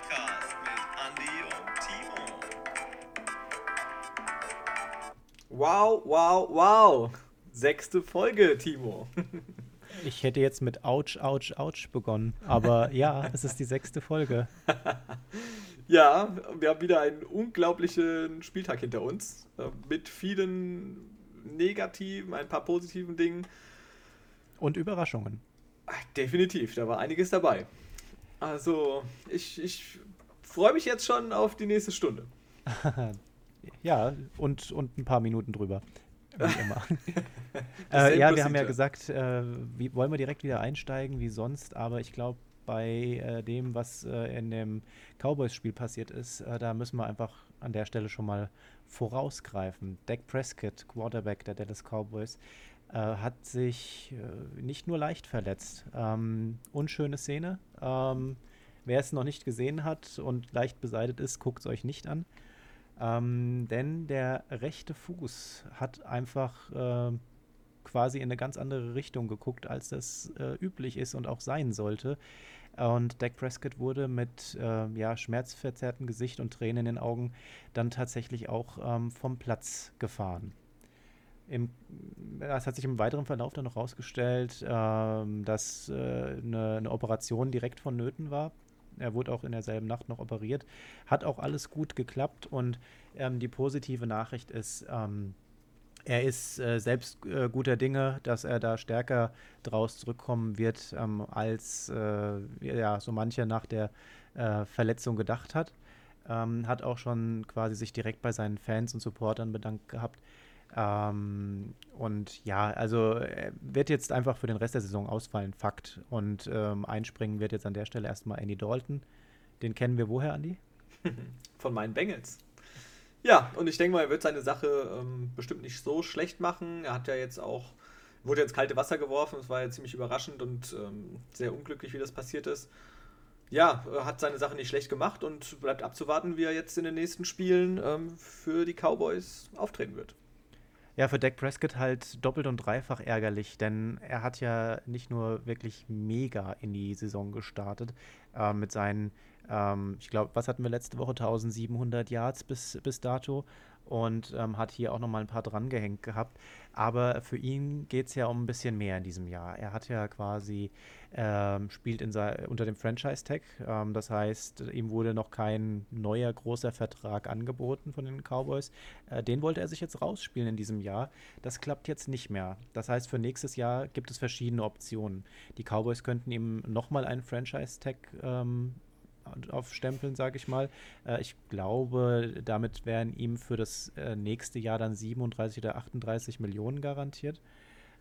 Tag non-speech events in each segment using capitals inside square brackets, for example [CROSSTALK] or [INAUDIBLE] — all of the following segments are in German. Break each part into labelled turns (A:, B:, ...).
A: Podcast mit Andy und Timo.
B: Wow, wow, wow. Sechste Folge, Timo.
C: Ich hätte jetzt mit Ouch, Ouch, Ouch begonnen. Aber [LAUGHS] ja, es ist die sechste Folge. [LAUGHS]
B: ja, wir haben wieder einen unglaublichen Spieltag hinter uns. äh, Mit vielen negativen, ein paar positiven Dingen.
C: Und Überraschungen.
B: Definitiv, da war einiges dabei. Also, ich, ich freue mich jetzt schon auf die nächste Stunde. [LAUGHS]
C: Ja, und, und ein paar Minuten drüber. Wie [LAUGHS] immer. Äh, ja, wir haben ja gesagt, äh, wie, wollen wir direkt wieder einsteigen, wie sonst, aber ich glaube, bei äh, dem, was äh, in dem Cowboys-Spiel passiert ist, äh, da müssen wir einfach an der Stelle schon mal vorausgreifen. Dak Prescott, Quarterback der Dallas Cowboys, äh, hat sich nicht nur leicht verletzt. Ähm, unschöne Szene. Ähm, wer es noch nicht gesehen hat und leicht beseitigt ist, guckt es euch nicht an. Ähm, denn der rechte Fuß hat einfach äh, quasi in eine ganz andere Richtung geguckt, als das äh, üblich ist und auch sein sollte. Und Dak Prescott wurde mit äh, ja, schmerzverzerrtem Gesicht und Tränen in den Augen dann tatsächlich auch ähm, vom Platz gefahren. Im, es hat sich im weiteren Verlauf dann noch herausgestellt, ähm, dass äh, eine, eine Operation direkt vonnöten war. Er wurde auch in derselben Nacht noch operiert. Hat auch alles gut geklappt und ähm, die positive Nachricht ist, ähm, er ist äh, selbst äh, guter Dinge, dass er da stärker draus zurückkommen wird, ähm, als äh, ja, so mancher nach der äh, Verletzung gedacht hat. Ähm, hat auch schon quasi sich direkt bei seinen Fans und Supportern bedankt gehabt. Ähm, und ja, also er wird jetzt einfach für den Rest der Saison ausfallen, Fakt. Und ähm, einspringen wird jetzt an der Stelle erstmal Andy Dalton. Den kennen wir woher, Andy? [LAUGHS]
B: Von meinen Bengals. Ja, und ich denke mal, er wird seine Sache ähm, bestimmt nicht so schlecht machen. Er hat ja jetzt auch, wurde ins kalte Wasser geworfen. Es war ja ziemlich überraschend und ähm, sehr unglücklich, wie das passiert ist. Ja, hat seine Sache nicht schlecht gemacht und bleibt abzuwarten, wie er jetzt in den nächsten Spielen ähm, für die Cowboys auftreten wird.
C: Ja, für Dak Prescott halt doppelt und dreifach ärgerlich, denn er hat ja nicht nur wirklich mega in die Saison gestartet äh, mit seinen, ähm, ich glaube, was hatten wir letzte Woche? 1700 Yards bis, bis dato und ähm, hat hier auch nochmal ein paar drangehängt gehabt. Aber für ihn geht es ja um ein bisschen mehr in diesem Jahr. Er hat ja quasi, ähm, spielt in unter dem Franchise-Tag. Ähm, das heißt, ihm wurde noch kein neuer großer Vertrag angeboten von den Cowboys. Äh, den wollte er sich jetzt rausspielen in diesem Jahr. Das klappt jetzt nicht mehr. Das heißt, für nächstes Jahr gibt es verschiedene Optionen. Die Cowboys könnten ihm nochmal einen Franchise-Tag ähm, aufstempeln, sage ich mal. Äh, ich glaube, damit wären ihm für das äh, nächste Jahr dann 37 oder 38 Millionen garantiert.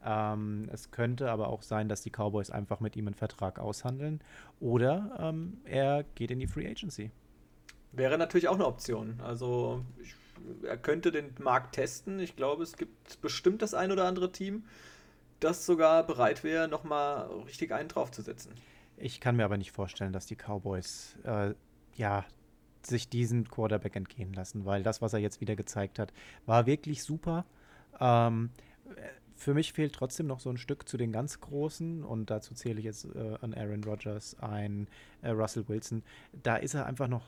C: Ähm, es könnte aber auch sein, dass die Cowboys einfach mit ihm einen Vertrag aushandeln. Oder ähm, er geht in die Free Agency.
B: Wäre natürlich auch eine Option. Also ich, er könnte den Markt testen. Ich glaube, es gibt bestimmt das ein oder andere Team, das sogar bereit wäre, nochmal richtig einen draufzusetzen.
C: Ich kann mir aber nicht vorstellen, dass die Cowboys äh, ja sich diesen Quarterback entgehen lassen, weil das, was er jetzt wieder gezeigt hat, war wirklich super. Ähm, für mich fehlt trotzdem noch so ein Stück zu den ganz Großen und dazu zähle ich jetzt äh, an Aaron Rodgers, ein äh, Russell Wilson. Da ist er einfach noch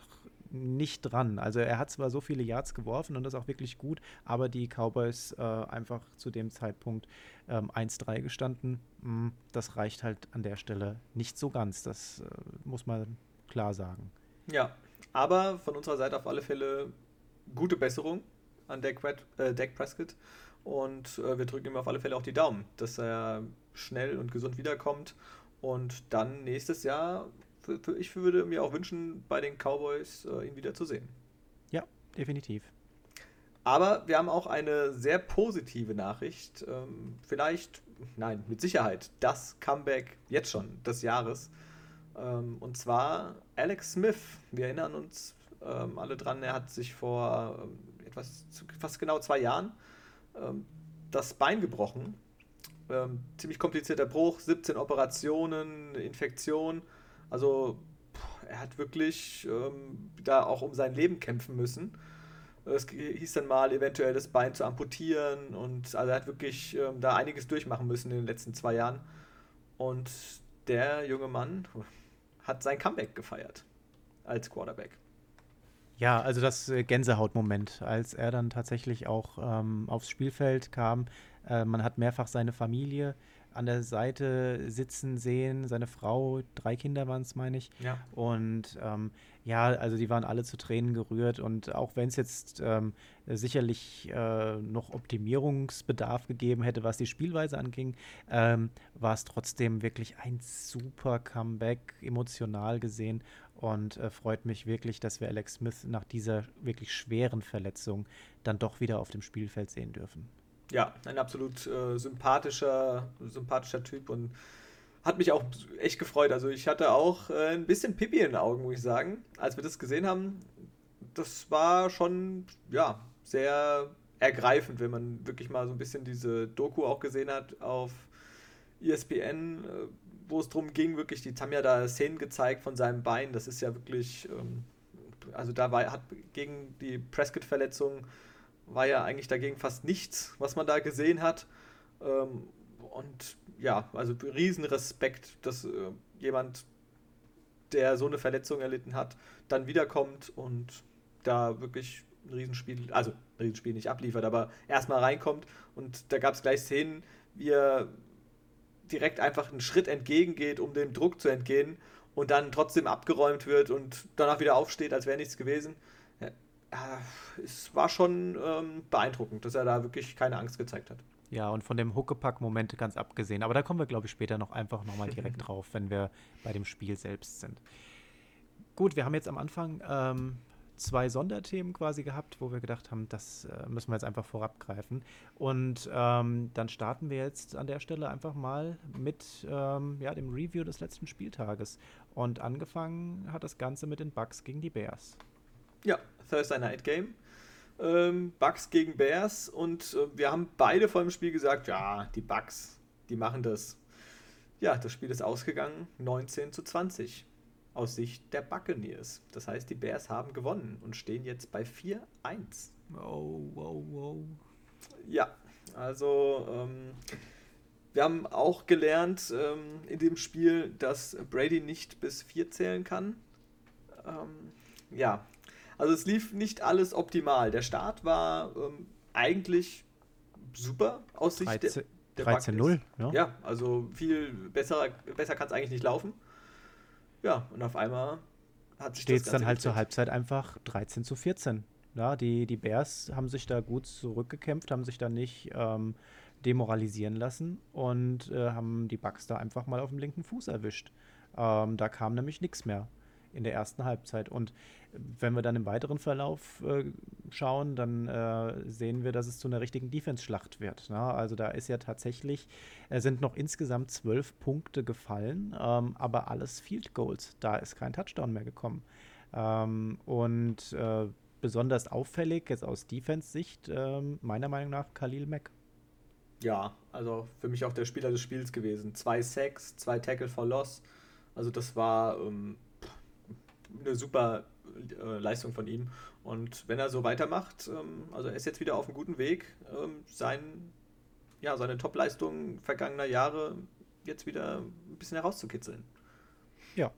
C: nicht dran. Also er hat zwar so viele Yards geworfen und das auch wirklich gut, aber die Cowboys äh, einfach zu dem Zeitpunkt ähm, 1-3 gestanden. Mm, Das reicht halt an der Stelle nicht so ganz. Das äh, muss man klar sagen.
B: Ja, aber von unserer Seite auf alle Fälle gute Besserung an Dak, äh, Dak Prescott. Und äh, wir drücken ihm auf alle Fälle auch die Daumen, dass er schnell und gesund wiederkommt und dann nächstes Jahr, ich würde mir auch wünschen, bei den Cowboys äh, ihn wieder zu sehen.
C: Ja, definitiv.
B: Aber wir haben auch eine sehr positive Nachricht. Ähm, vielleicht, nein, mit Sicherheit, das Comeback jetzt schon des Jahres. Ähm, und zwar Alex Smith. Wir erinnern uns ähm, alle dran, er hat sich vor ähm, etwas, fast genau zwei Jahren ähm, das Bein gebrochen. Ähm, ziemlich komplizierter Bruch, 17 Operationen, Infektion. Also er hat wirklich ähm, da auch um sein Leben kämpfen müssen. Es hieß dann mal, eventuell das Bein zu amputieren und also er hat wirklich ähm, da einiges durchmachen müssen in den letzten zwei Jahren. Und der junge Mann hat sein Comeback gefeiert. als Quarterback.
C: Ja, also das äh, Gänsehautmoment, als er dann tatsächlich auch ähm, aufs Spielfeld kam. Äh, man hat mehrfach seine Familie an der Seite sitzen sehen, seine Frau, drei Kinder waren es, meine ich.
B: Ja.
C: Und ähm, ja, also die waren alle zu Tränen gerührt. Und auch wenn es jetzt ähm, sicherlich äh, noch Optimierungsbedarf gegeben hätte, was die Spielweise anging, ähm, war es trotzdem wirklich ein super Comeback, emotional gesehen. Und äh, freut mich wirklich, dass wir Alex Smith nach dieser wirklich schweren Verletzung dann doch wieder auf dem Spielfeld sehen dürfen.
B: Ja, ein absolut äh, sympathischer, sympathischer Typ und hat mich auch echt gefreut. Also ich hatte auch äh, ein bisschen Pipi in den Augen, muss ich sagen, als wir das gesehen haben. Das war schon, ja, sehr ergreifend, wenn man wirklich mal so ein bisschen diese Doku auch gesehen hat auf ESPN, äh, wo es darum ging, wirklich, die haben ja da Szenen gezeigt von seinem Bein. Das ist ja wirklich, ähm, also da war, hat gegen die Prescott-Verletzung war ja eigentlich dagegen fast nichts, was man da gesehen hat. Ähm, und ja, also riesen Respekt, dass äh, jemand, der so eine Verletzung erlitten hat, dann wiederkommt und da wirklich ein Riesenspiel, also ein Riesenspiel nicht abliefert, aber erstmal reinkommt und da gab es gleich Szenen, wie er direkt einfach einen Schritt entgegengeht, um dem Druck zu entgehen und dann trotzdem abgeräumt wird und danach wieder aufsteht, als wäre nichts gewesen äh, es war schon ähm, beeindruckend, dass er da wirklich keine Angst gezeigt hat.
C: Ja, und von dem Huckepack-Moment ganz abgesehen. Aber da kommen wir, glaube ich, später noch einfach nochmal direkt [LAUGHS] drauf, wenn wir bei dem Spiel selbst sind. Gut, wir haben jetzt am Anfang ähm, zwei Sonderthemen quasi gehabt, wo wir gedacht haben, das äh, müssen wir jetzt einfach vorabgreifen. Und ähm, dann starten wir jetzt an der Stelle einfach mal mit ähm, ja, dem Review des letzten Spieltages. Und angefangen hat das Ganze mit den Bugs gegen die Bears.
B: Ja, Thursday Night Game. Ähm, Bucks gegen Bears und äh, wir haben beide vor dem Spiel gesagt, ja, die Bucks, die machen das. Ja, das Spiel ist ausgegangen 19 zu 20 aus Sicht der Buccaneers. Das heißt, die Bears haben gewonnen und stehen jetzt bei 4-1.
C: Wow, wow, wow.
B: Ja, also ähm, wir haben auch gelernt ähm, in dem Spiel, dass Brady nicht bis 4 zählen kann. Ähm, ja, also es lief nicht alles optimal. Der Start war ähm, eigentlich super aus Sicht
C: 13, der, der 13-0.
B: Ja. ja, also viel besser, besser kann es eigentlich nicht laufen. Ja, und auf einmal hat sich
C: Steht es dann halt zur Halbzeit einfach 13 zu 14. Ja, die, die Bears haben sich da gut zurückgekämpft, haben sich da nicht ähm, demoralisieren lassen und äh, haben die Bucks da einfach mal auf dem linken Fuß erwischt. Ähm, da kam nämlich nichts mehr in der ersten Halbzeit. Und wenn wir dann im weiteren Verlauf äh, schauen, dann äh, sehen wir, dass es zu einer richtigen Defense-Schlacht wird. Ne? Also da ist ja tatsächlich, äh, sind noch insgesamt zwölf Punkte gefallen, ähm, aber alles Field Goals. Da ist kein Touchdown mehr gekommen. Ähm, und äh, besonders auffällig, jetzt aus Defense-Sicht, ähm, meiner Meinung nach Khalil Mack.
B: Ja, also für mich auch der Spieler des Spiels gewesen. Zwei Sacks, zwei Tackle for Loss. Also das war ähm, eine super äh, Leistung von ihm. Und wenn er so weitermacht, ähm, also er ist jetzt wieder auf einem guten Weg, ähm, sein, ja, seine Top-Leistung vergangener Jahre jetzt wieder ein bisschen herauszukitzeln.
C: Ja,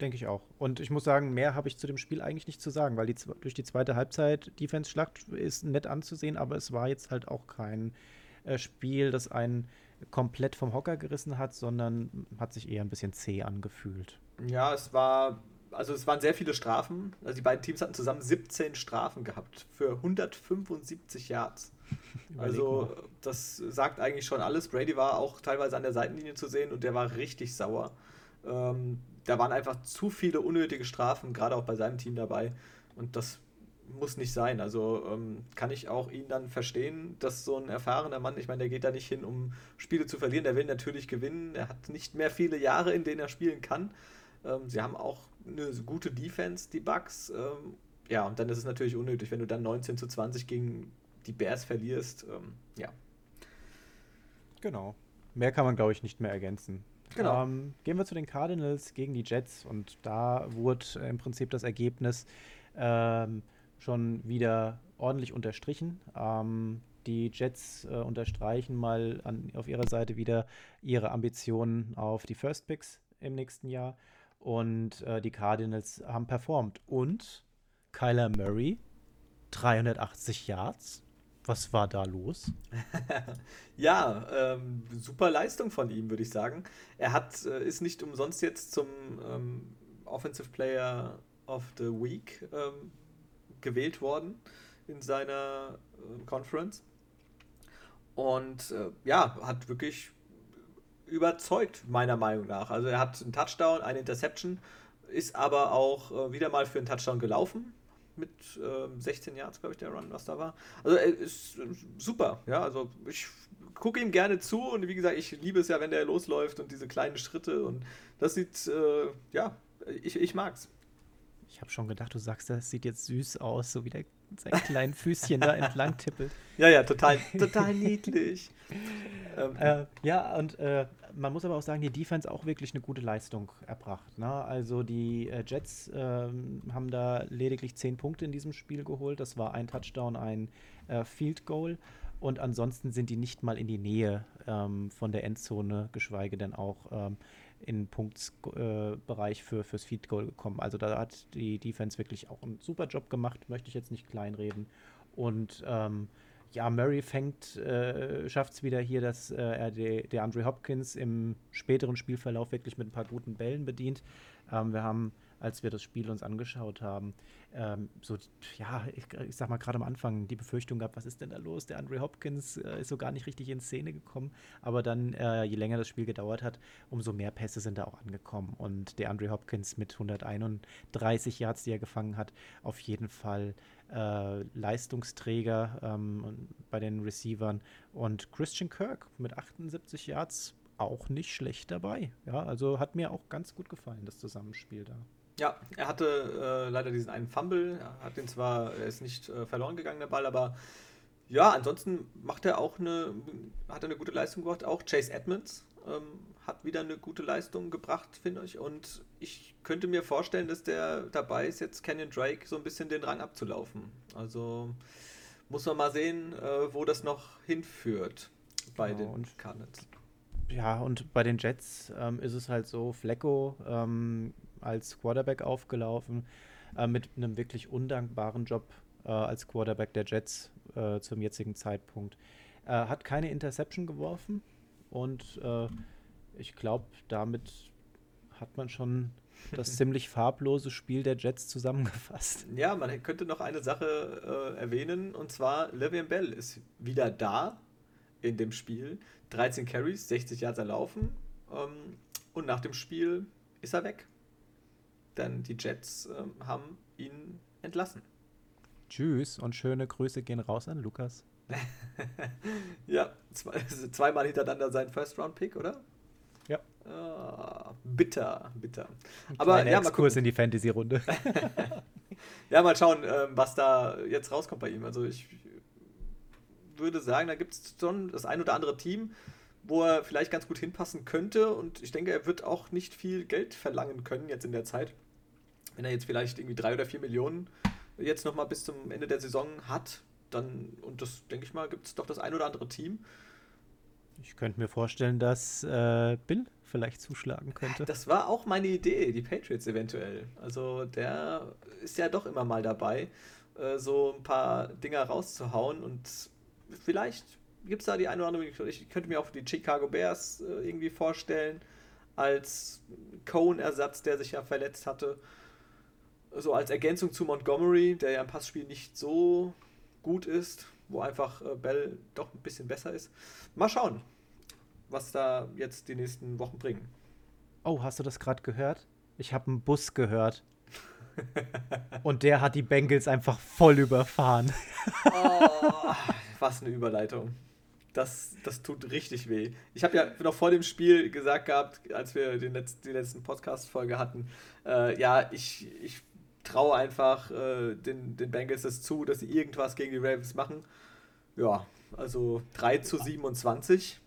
C: denke ich auch. Und ich muss sagen, mehr habe ich zu dem Spiel eigentlich nicht zu sagen, weil die, durch die zweite Halbzeit Defense-Schlacht ist nett anzusehen, aber es war jetzt halt auch kein äh, Spiel, das einen komplett vom Hocker gerissen hat, sondern hat sich eher ein bisschen zäh angefühlt.
B: Ja, es war also es waren sehr viele Strafen. Also die beiden Teams hatten zusammen 17 Strafen gehabt für 175 Yards. also das sagt eigentlich schon alles. Brady war auch teilweise an der Seitenlinie zu sehen und der war richtig sauer. Ähm, da waren einfach zu viele unnötige Strafen, gerade auch bei seinem Team dabei. Und das muss nicht sein. Also ähm, kann ich auch ihn dann verstehen, dass so ein erfahrener Mann, ich meine, der geht da nicht hin, um Spiele zu verlieren. Der will natürlich gewinnen. Er hat nicht mehr viele Jahre, in denen er spielen kann. Ähm, sie haben auch eine gute Defense, die Bucks. Ähm, ja, und dann ist es natürlich unnötig, wenn du dann 19 zu 20 gegen die Bears verlierst. Ähm, ja.
C: Genau. Mehr kann man, glaube ich, nicht mehr ergänzen.
B: Genau.
C: Ähm, gehen wir zu den Cardinals gegen die Jets und da wurde im Prinzip das Ergebnis ähm, schon wieder ordentlich unterstrichen. Ähm, die Jets äh, unterstreichen mal an, auf ihrer Seite wieder ihre Ambitionen auf die First Picks im nächsten Jahr Und äh, die Cardinals haben performt. Und Kyler Murray, 380 Yards. Was war da los? [LAUGHS]
B: Ja, ähm, super Leistung von ihm, würde ich sagen. Er hat, äh, ist nicht umsonst jetzt zum ähm, Offensive Player of the Week ähm, gewählt worden in seiner äh, Conference. Und äh, ja, hat wirklich überzeugt, meiner Meinung nach. Also er hat einen Touchdown, eine Interception, ist aber auch äh, wieder mal für einen Touchdown gelaufen. Mit ähm, 16 Yards, glaube ich, der Run, was da war. Also er ist äh, super, ja. Also ich gucke ihm gerne zu und wie gesagt, ich liebe es ja, wenn der losläuft und diese kleinen Schritte und das sieht, äh, ja, ich, ich mag's.
C: Ich habe schon gedacht, du sagst, das sieht jetzt süß aus, so wie der sein kleinen Füßchen da entlang tippelt.
B: Ja, ja, total, total niedlich. [LAUGHS] Ähm,
C: Äh, ja, und äh, man muss aber auch sagen, die Defense auch wirklich eine gute Leistung erbracht. Ne? Also die äh, Jets ähm, haben da lediglich 10 Punkte in diesem Spiel geholt. Das war ein Touchdown, ein äh, Field Goal. Und ansonsten sind die nicht mal in die Nähe ähm, von der Endzone, geschweige denn auch ähm, in den Punktsbereich für, fürs Field Goal gekommen. Also da hat die Defense wirklich auch einen super Job gemacht, möchte ich jetzt nicht kleinreden. Und ähm, ja, Murray fängt, äh, schafft es wieder hier, dass äh, er de, der Andre Hopkins im späteren Spielverlauf wirklich mit ein paar guten Bällen bedient. Ähm, wir haben, als wir das Spiel uns angeschaut haben, ähm, so, ja, ich, ich sag mal gerade am Anfang die Befürchtung gehabt, was ist denn da los? Der Andre Hopkins äh, ist so gar nicht richtig in Szene gekommen. Aber dann, äh, je länger das Spiel gedauert hat, umso mehr Pässe sind da auch angekommen. Und der Andre Hopkins mit 131 Yards, die er gefangen hat, auf jeden Fall äh, Leistungsträger ähm, bei den Receivern. Und Christian Kirk mit 78 Yards auch nicht schlecht dabei. Ja, also hat mir auch ganz gut gefallen, das Zusammenspiel da.
B: Ja, er hatte äh, leider diesen einen Fumble. Er hat den zwar, er ist nicht äh, verloren gegangen, der Ball, aber ja, ansonsten macht er auch eine, hat er eine gute Leistung gemacht. Auch Chase Edmonds ähm, hat wieder eine gute Leistung gebracht, finde ich. Und ich könnte mir vorstellen, dass der dabei ist, jetzt Kenyon Drake so ein bisschen den Rang abzulaufen. Also muss man mal sehen, äh, wo das noch hinführt bei
C: Genau,
B: den Cardinals.
C: Ja, und bei den Jets ähm, ist es halt so, Flecko ähm, als Quarterback aufgelaufen, äh, mit einem wirklich undankbaren Job äh, als Quarterback der Jets äh, zum jetzigen Zeitpunkt. Äh, hat keine Interception geworfen und äh, ich glaube, damit hat man schon das [LAUGHS] ziemlich farblose Spiel der Jets zusammengefasst.
B: Ja, man könnte noch eine Sache äh, erwähnen, und zwar Le'Veon Bell ist wieder da in dem Spiel. 13 Carries, 60 Yards erlaufen ähm, und nach dem Spiel ist er weg. Denn die Jets ähm, haben ihn entlassen.
C: Tschüss und schöne Grüße gehen raus an Lukas. [LAUGHS]
B: Ja, zwei, zweimal hintereinander sein First-Round-Pick, oder?
C: Ja.
B: Ah, bitter, bitter.
C: Ein
B: Aber ja, mal
C: Exkurs in die Fantasy-Runde. [LAUGHS] [LAUGHS]
B: Ja, mal schauen, ähm, was da jetzt rauskommt bei ihm. Also ich würde sagen, da gibt es schon das ein oder andere Team, wo er vielleicht ganz gut hinpassen könnte. Und ich denke, er wird auch nicht viel Geld verlangen können jetzt in der Zeit. Wenn er jetzt vielleicht irgendwie drei oder vier Millionen jetzt nochmal bis zum Ende der Saison hat, dann, und das denke ich mal, gibt es doch das ein oder andere Team.
C: Ich könnte mir vorstellen, dass äh, Bill vielleicht zuschlagen könnte.
B: Das war auch meine Idee, die Patriots eventuell. Also der ist ja doch immer mal dabei, äh, so ein paar Dinger rauszuhauen und vielleicht gibt es da die eine oder andere Möglichkeit. Ich könnte mir auch die Chicago Bears äh, irgendwie vorstellen, als Cone-Ersatz, der sich ja verletzt hatte. So als Ergänzung zu Montgomery, der ja im Passspiel nicht so gut ist, wo einfach äh, Bell doch ein bisschen besser ist. Mal schauen, was da jetzt die nächsten Wochen bringen.
C: Oh, hast du das gerade gehört? Ich habe einen Bus gehört. [LAUGHS] Und der hat die Bengals einfach voll überfahren.
B: Oh, was eine Überleitung. Das, das tut richtig weh. Ich habe ja noch vor dem Spiel gesagt gehabt, als wir den Letz-, die letzten Podcast-Folge hatten, äh, ja, ich, ich traue einfach äh, den, den Bengals das zu, dass sie irgendwas gegen die Ravens machen. Ja, also 3 zu 27.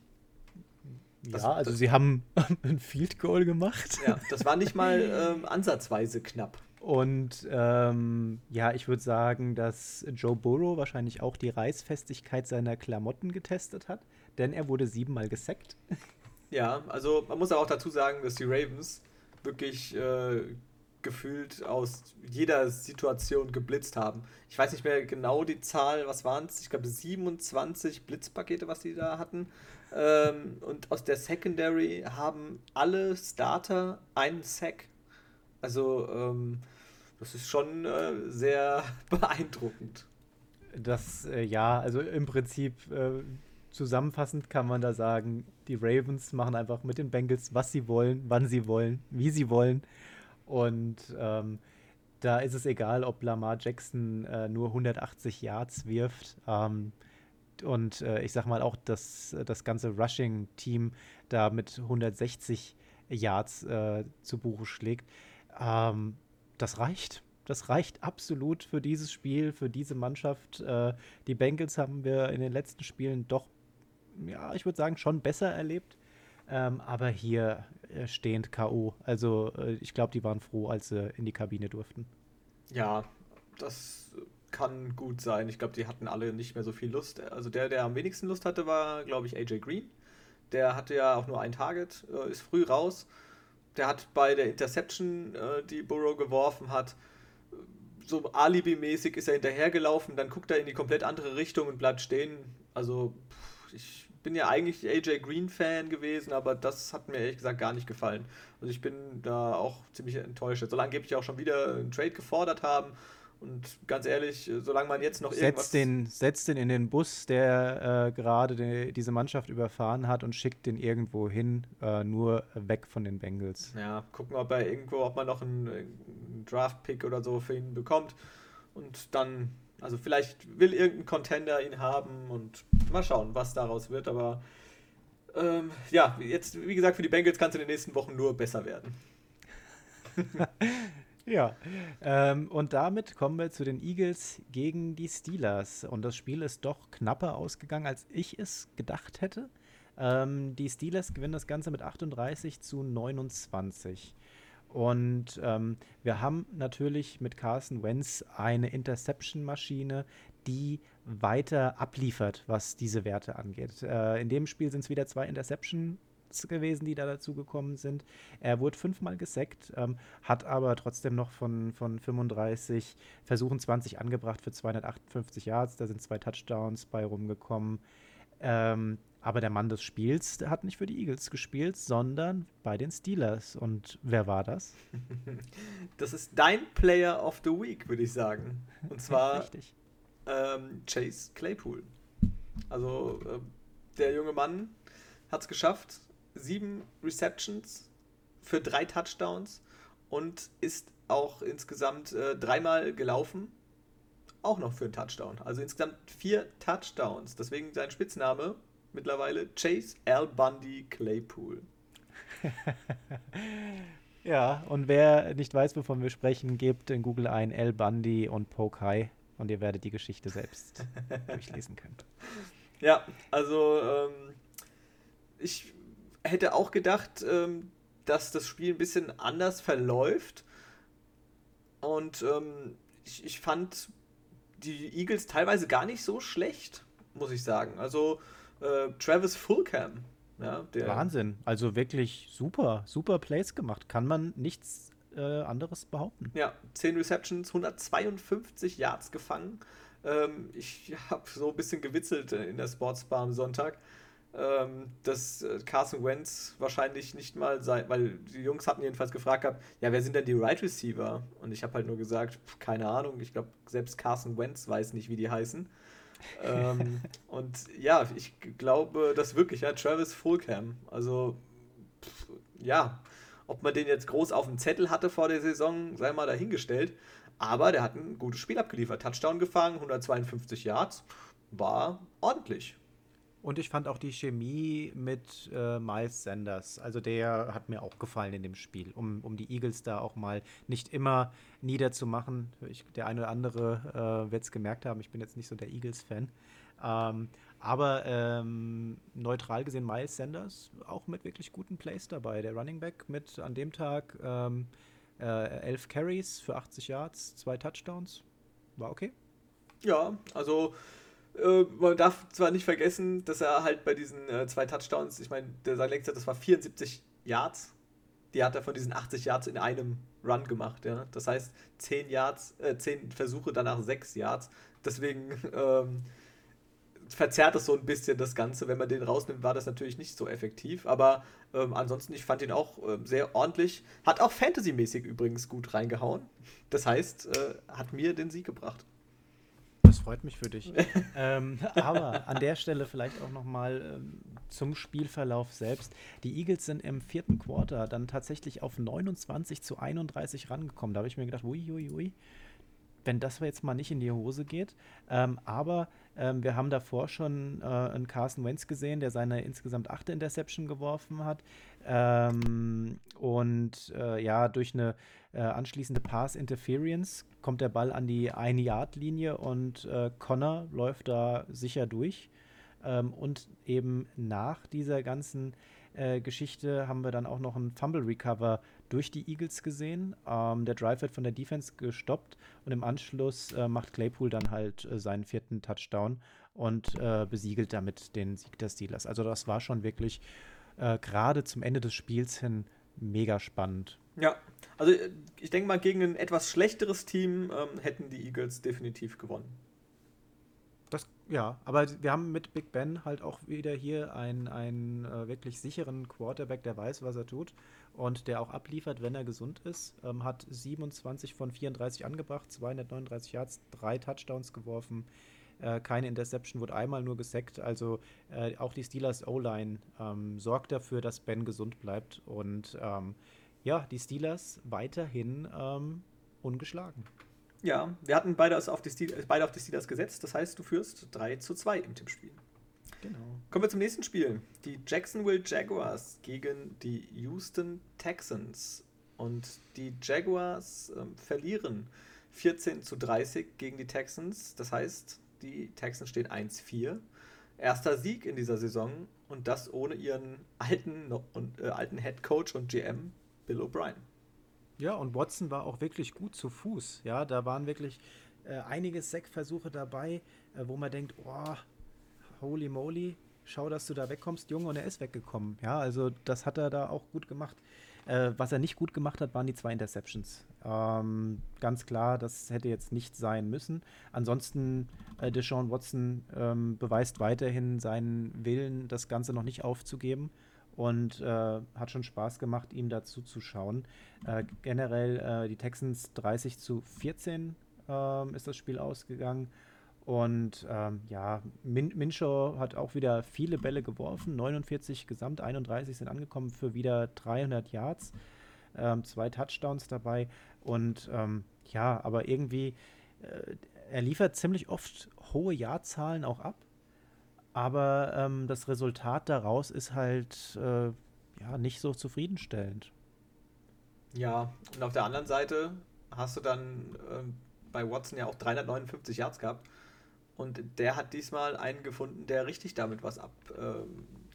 B: Das-
C: ja, also
B: das-
C: sie haben [LAUGHS] ein Field Goal gemacht.
B: Ja, das war nicht mal ähm, ansatzweise knapp.
C: Und ähm, ja, ich würde sagen, dass Joe Burrow wahrscheinlich auch die Reißfestigkeit seiner Klamotten getestet hat, denn er wurde siebenmal gesackt.
B: Ja, also man muss aber auch dazu sagen, dass die Ravens wirklich äh, gefühlt aus jeder Situation geblitzt haben. Ich weiß nicht mehr genau die Zahl, was waren es? Ich glaube 27 Blitzpakete, was die da hatten. Ähm, und aus der Secondary haben alle Starter einen Sack. Also ähm, das ist schon äh, sehr [LAUGHS] beeindruckend.
C: Das, äh, ja, also im Prinzip äh, zusammenfassend kann man da sagen, die Ravens machen einfach mit den Bengals, was sie wollen, wann sie wollen, wie sie wollen. Und ähm, da ist es egal, ob Lamar Jackson äh, nur 180 Yards wirft. Ähm, und äh, ich sag mal auch, dass das ganze Rushing-Team da mit 160 Yards äh, zu Buche schlägt. Ähm, das reicht. Das reicht absolut für dieses Spiel, für diese Mannschaft. Äh, die Bengals haben wir in den letzten Spielen doch, ja, ich würde sagen, schon besser erlebt. Ähm, aber hier äh, stehend K.O. Also äh, ich glaube, die waren froh, als sie in die Kabine durften.
B: Ja, das kann gut sein. Ich glaube, die hatten alle nicht mehr so viel Lust. Also der, der am wenigsten Lust hatte, war, glaube ich, AJ Green. Der hatte ja auch nur ein Target, äh, ist früh raus. Der hat bei der Interception, äh, die Burrow geworfen hat, so Alibi-mäßig ist er hinterhergelaufen, dann guckt er in die komplett andere Richtung und bleibt stehen. Also ich bin ja eigentlich AJ Green-Fan gewesen, aber das hat mir ehrlich gesagt gar nicht gefallen. Also ich bin da auch ziemlich enttäuscht. Soll angeblich auch schon wieder einen Trade gefordert haben und ganz ehrlich, solange man jetzt noch
C: irgendwas... Setzt den, setzt den in den Bus, der äh, gerade die, diese Mannschaft überfahren hat und schickt den irgendwo hin, äh, nur weg von den Bengals.
B: Ja, gucken, ob er irgendwo, ob man noch einen, einen Draft-Pick oder so für ihn bekommt. Und dann, also vielleicht will irgendein Contender ihn haben und mal schauen, was daraus wird. Aber ähm, ja, jetzt, wie gesagt, für die Bengals kann es in den nächsten Wochen nur besser werden. [LAUGHS]
C: Ja, ähm, und damit kommen wir zu den Eagles gegen die Steelers. Und das Spiel ist doch knapper ausgegangen, als ich es gedacht hätte. Ähm, die Steelers gewinnen das Ganze mit 38 zu 29. Und ähm, wir haben natürlich mit Carson Wentz eine Interception-Maschine, die weiter abliefert, was diese Werte angeht. Äh, in dem Spiel sind es wieder zwei Interception gewesen, die da dazu gekommen sind. Er wurde fünfmal gesackt, ähm, hat aber trotzdem noch von, von 35 Versuchen 20 angebracht für 258 Yards. Da sind zwei Touchdowns bei rumgekommen. Ähm, aber der Mann des Spiels hat nicht für die Eagles gespielt, sondern bei den Steelers. Und wer war das? [LAUGHS]
B: Das ist dein Player of the Week, würde ich sagen. Und zwar [LAUGHS] ähm, Chase Claypool. Also äh, der junge Mann hat es geschafft, sieben Receptions für drei Touchdowns und ist auch insgesamt äh, dreimal gelaufen. Auch noch für einen Touchdown. Also insgesamt vier Touchdowns. Deswegen sein Spitzname mittlerweile Chase Al Bundy Claypool. [LAUGHS]
C: ja, und wer nicht weiß, wovon wir sprechen, gebt in Google ein Al Bundy und Poke High und ihr werdet die Geschichte selbst [LAUGHS] durchlesen können.
B: Ja, also ähm, ich hätte auch gedacht, ähm, dass das Spiel ein bisschen anders verläuft. Und ähm, ich, ich fand die Eagles teilweise gar nicht so schlecht, muss ich sagen. Also äh, Travis Fulcam. Ja,
C: Wahnsinn. Also wirklich super, super Plays gemacht. Kann man nichts äh, anderes behaupten.
B: Ja, 10 Receptions, 152 Yards gefangen. Ähm, ich habe so ein bisschen gewitzelt in der Sportsbar am Sonntag ähm, dass äh, Carson Wentz wahrscheinlich nicht mal sein, weil die Jungs hatten jedenfalls gefragt gehabt, ja, wer sind denn die Right Receiver? Und ich habe halt nur gesagt, keine Ahnung, ich glaube, selbst Carson Wentz weiß nicht, wie die heißen. Ähm, und ja, ich glaube das wirklich, ja, Travis Fulcam. Also, pff, ja, ob man den jetzt groß auf dem Zettel hatte vor der Saison, sei mal dahingestellt. Aber der hat ein gutes Spiel abgeliefert. Touchdown gefangen, 152 Yards. War ordentlich.
C: Und ich fand auch die Chemie mit äh, Miles Sanders. Also der hat mir auch gefallen in dem Spiel, um, um die Eagles da auch mal nicht immer niederzumachen. Ich, der eine oder andere äh, wird es gemerkt haben, ich bin jetzt nicht so der Eagles-Fan. Ähm, aber ähm, neutral gesehen Miles Sanders auch mit wirklich guten Plays dabei. Der Running Back mit an dem Tag ähm, äh, elf Carries für 80 Yards, zwei Touchdowns. War okay.
B: Ja, also äh, man darf zwar nicht vergessen, dass er halt bei diesen äh, zwei Touchdowns, ich meine, der sein längster, das war 74 Yards, die hat er von diesen 80 Yards in einem Run gemacht. Ja? Das heißt, 10 Yards, äh, 10 Versuche, danach 6 Yards. Deswegen [LAUGHS] ähm, verzerrt es so ein bisschen das Ganze. Wenn man den rausnimmt, war das natürlich nicht so effektiv. Aber ähm, ansonsten, ich fand ihn auch äh, sehr ordentlich. Hat auch Fantasy-mäßig übrigens gut reingehauen. Das heißt, äh, hat mir den Sieg gebracht.
C: Das freut mich für dich. [LAUGHS] ähm, aber an der Stelle vielleicht auch nochmal ähm, zum Spielverlauf selbst. Die Eagles sind im vierten Quarter dann tatsächlich auf 29 zu 31 rangekommen. Da habe ich mir gedacht, ui, ui, ui, wenn das jetzt mal nicht in die Hose geht. Ähm, aber ähm, wir haben davor schon äh, einen Carson Wentz gesehen, der seine insgesamt achte Interception geworfen hat. Ähm, und äh, ja, durch eine äh, anschließende Pass-Interference kommt der Ball an die 1-Yard-Linie und äh, Connor läuft da sicher durch. Ähm, und eben nach dieser ganzen äh, Geschichte haben wir dann auch noch einen Fumble Recover durch die Eagles gesehen. Ähm, der Drive wird von der Defense gestoppt und im Anschluss äh, macht Claypool dann halt äh, seinen vierten Touchdown und äh, besiegelt damit den Sieg der Steelers. Also das war schon wirklich äh, gerade zum Ende des Spiels hin mega spannend.
B: Ja, also äh, ich denke mal, gegen ein etwas schlechteres Team ähm, hätten die Eagles definitiv gewonnen.
C: Das, ja, aber wir haben mit Big Ben halt auch wieder hier einen, einen äh, wirklich sicheren Quarterback, der weiß, was er tut und der auch abliefert, wenn er gesund ist. Ähm, hat 27 von 34 angebracht, 239 Yards, drei Touchdowns geworfen, äh, keine Interception, wurde einmal nur gesackt. Also äh, auch die Steelers O-Line ähm, sorgt dafür, dass Ben gesund bleibt und ähm, ja, die Steelers weiterhin ähm, ungeschlagen.
B: Ja, wir hatten beide auf, die Steelers, beide auf die Steelers gesetzt. Das heißt, du führst 3 zu 2 im Tippspiel.
C: Genau.
B: Kommen wir zum nächsten Spiel. Die Jacksonville Jaguars gegen die Houston Texans. Und die Jaguars äh, verlieren 14 zu 30 gegen die Texans. Das heißt, die Texans stehen 1-4. Erster Sieg in dieser Saison und das ohne ihren alten, äh, alten Head Coach und GM Bill O'Brien.
C: Ja, und Watson war auch wirklich gut zu Fuß. Ja, da waren wirklich äh, einige Sackversuche dabei, äh, wo man denkt, oh, holy moly, schau, dass du da wegkommst, Junge, und er ist weggekommen. Ja, also das hat er da auch gut gemacht. Äh, was er nicht gut gemacht hat, waren die zwei Interceptions. Ähm, ganz klar, das hätte jetzt nicht sein müssen. Ansonsten, äh, Deshaun Watson ähm, beweist weiterhin seinen Willen, das Ganze noch nicht aufzugeben und äh, hat schon Spaß gemacht, ihm dazu zu schauen. Äh, generell äh, die Texans 30 zu 14 ähm, ist das Spiel ausgegangen. Und ähm, ja, Min Minshaw hat auch wieder viele Bälle geworfen, 49 gesamt, 31 sind angekommen für wieder 300 Yards, ähm, zwei Touchdowns dabei. Und ähm, ja, aber irgendwie, äh, er liefert ziemlich oft hohe Jahrzahlen auch ab aber ähm, das Resultat daraus ist halt äh, ja nicht so zufriedenstellend.
B: Ja, und auf der anderen Seite hast du dann äh, bei Watson ja auch 359 Yards gehabt. Und der hat diesmal einen gefunden, der richtig damit was ab, äh,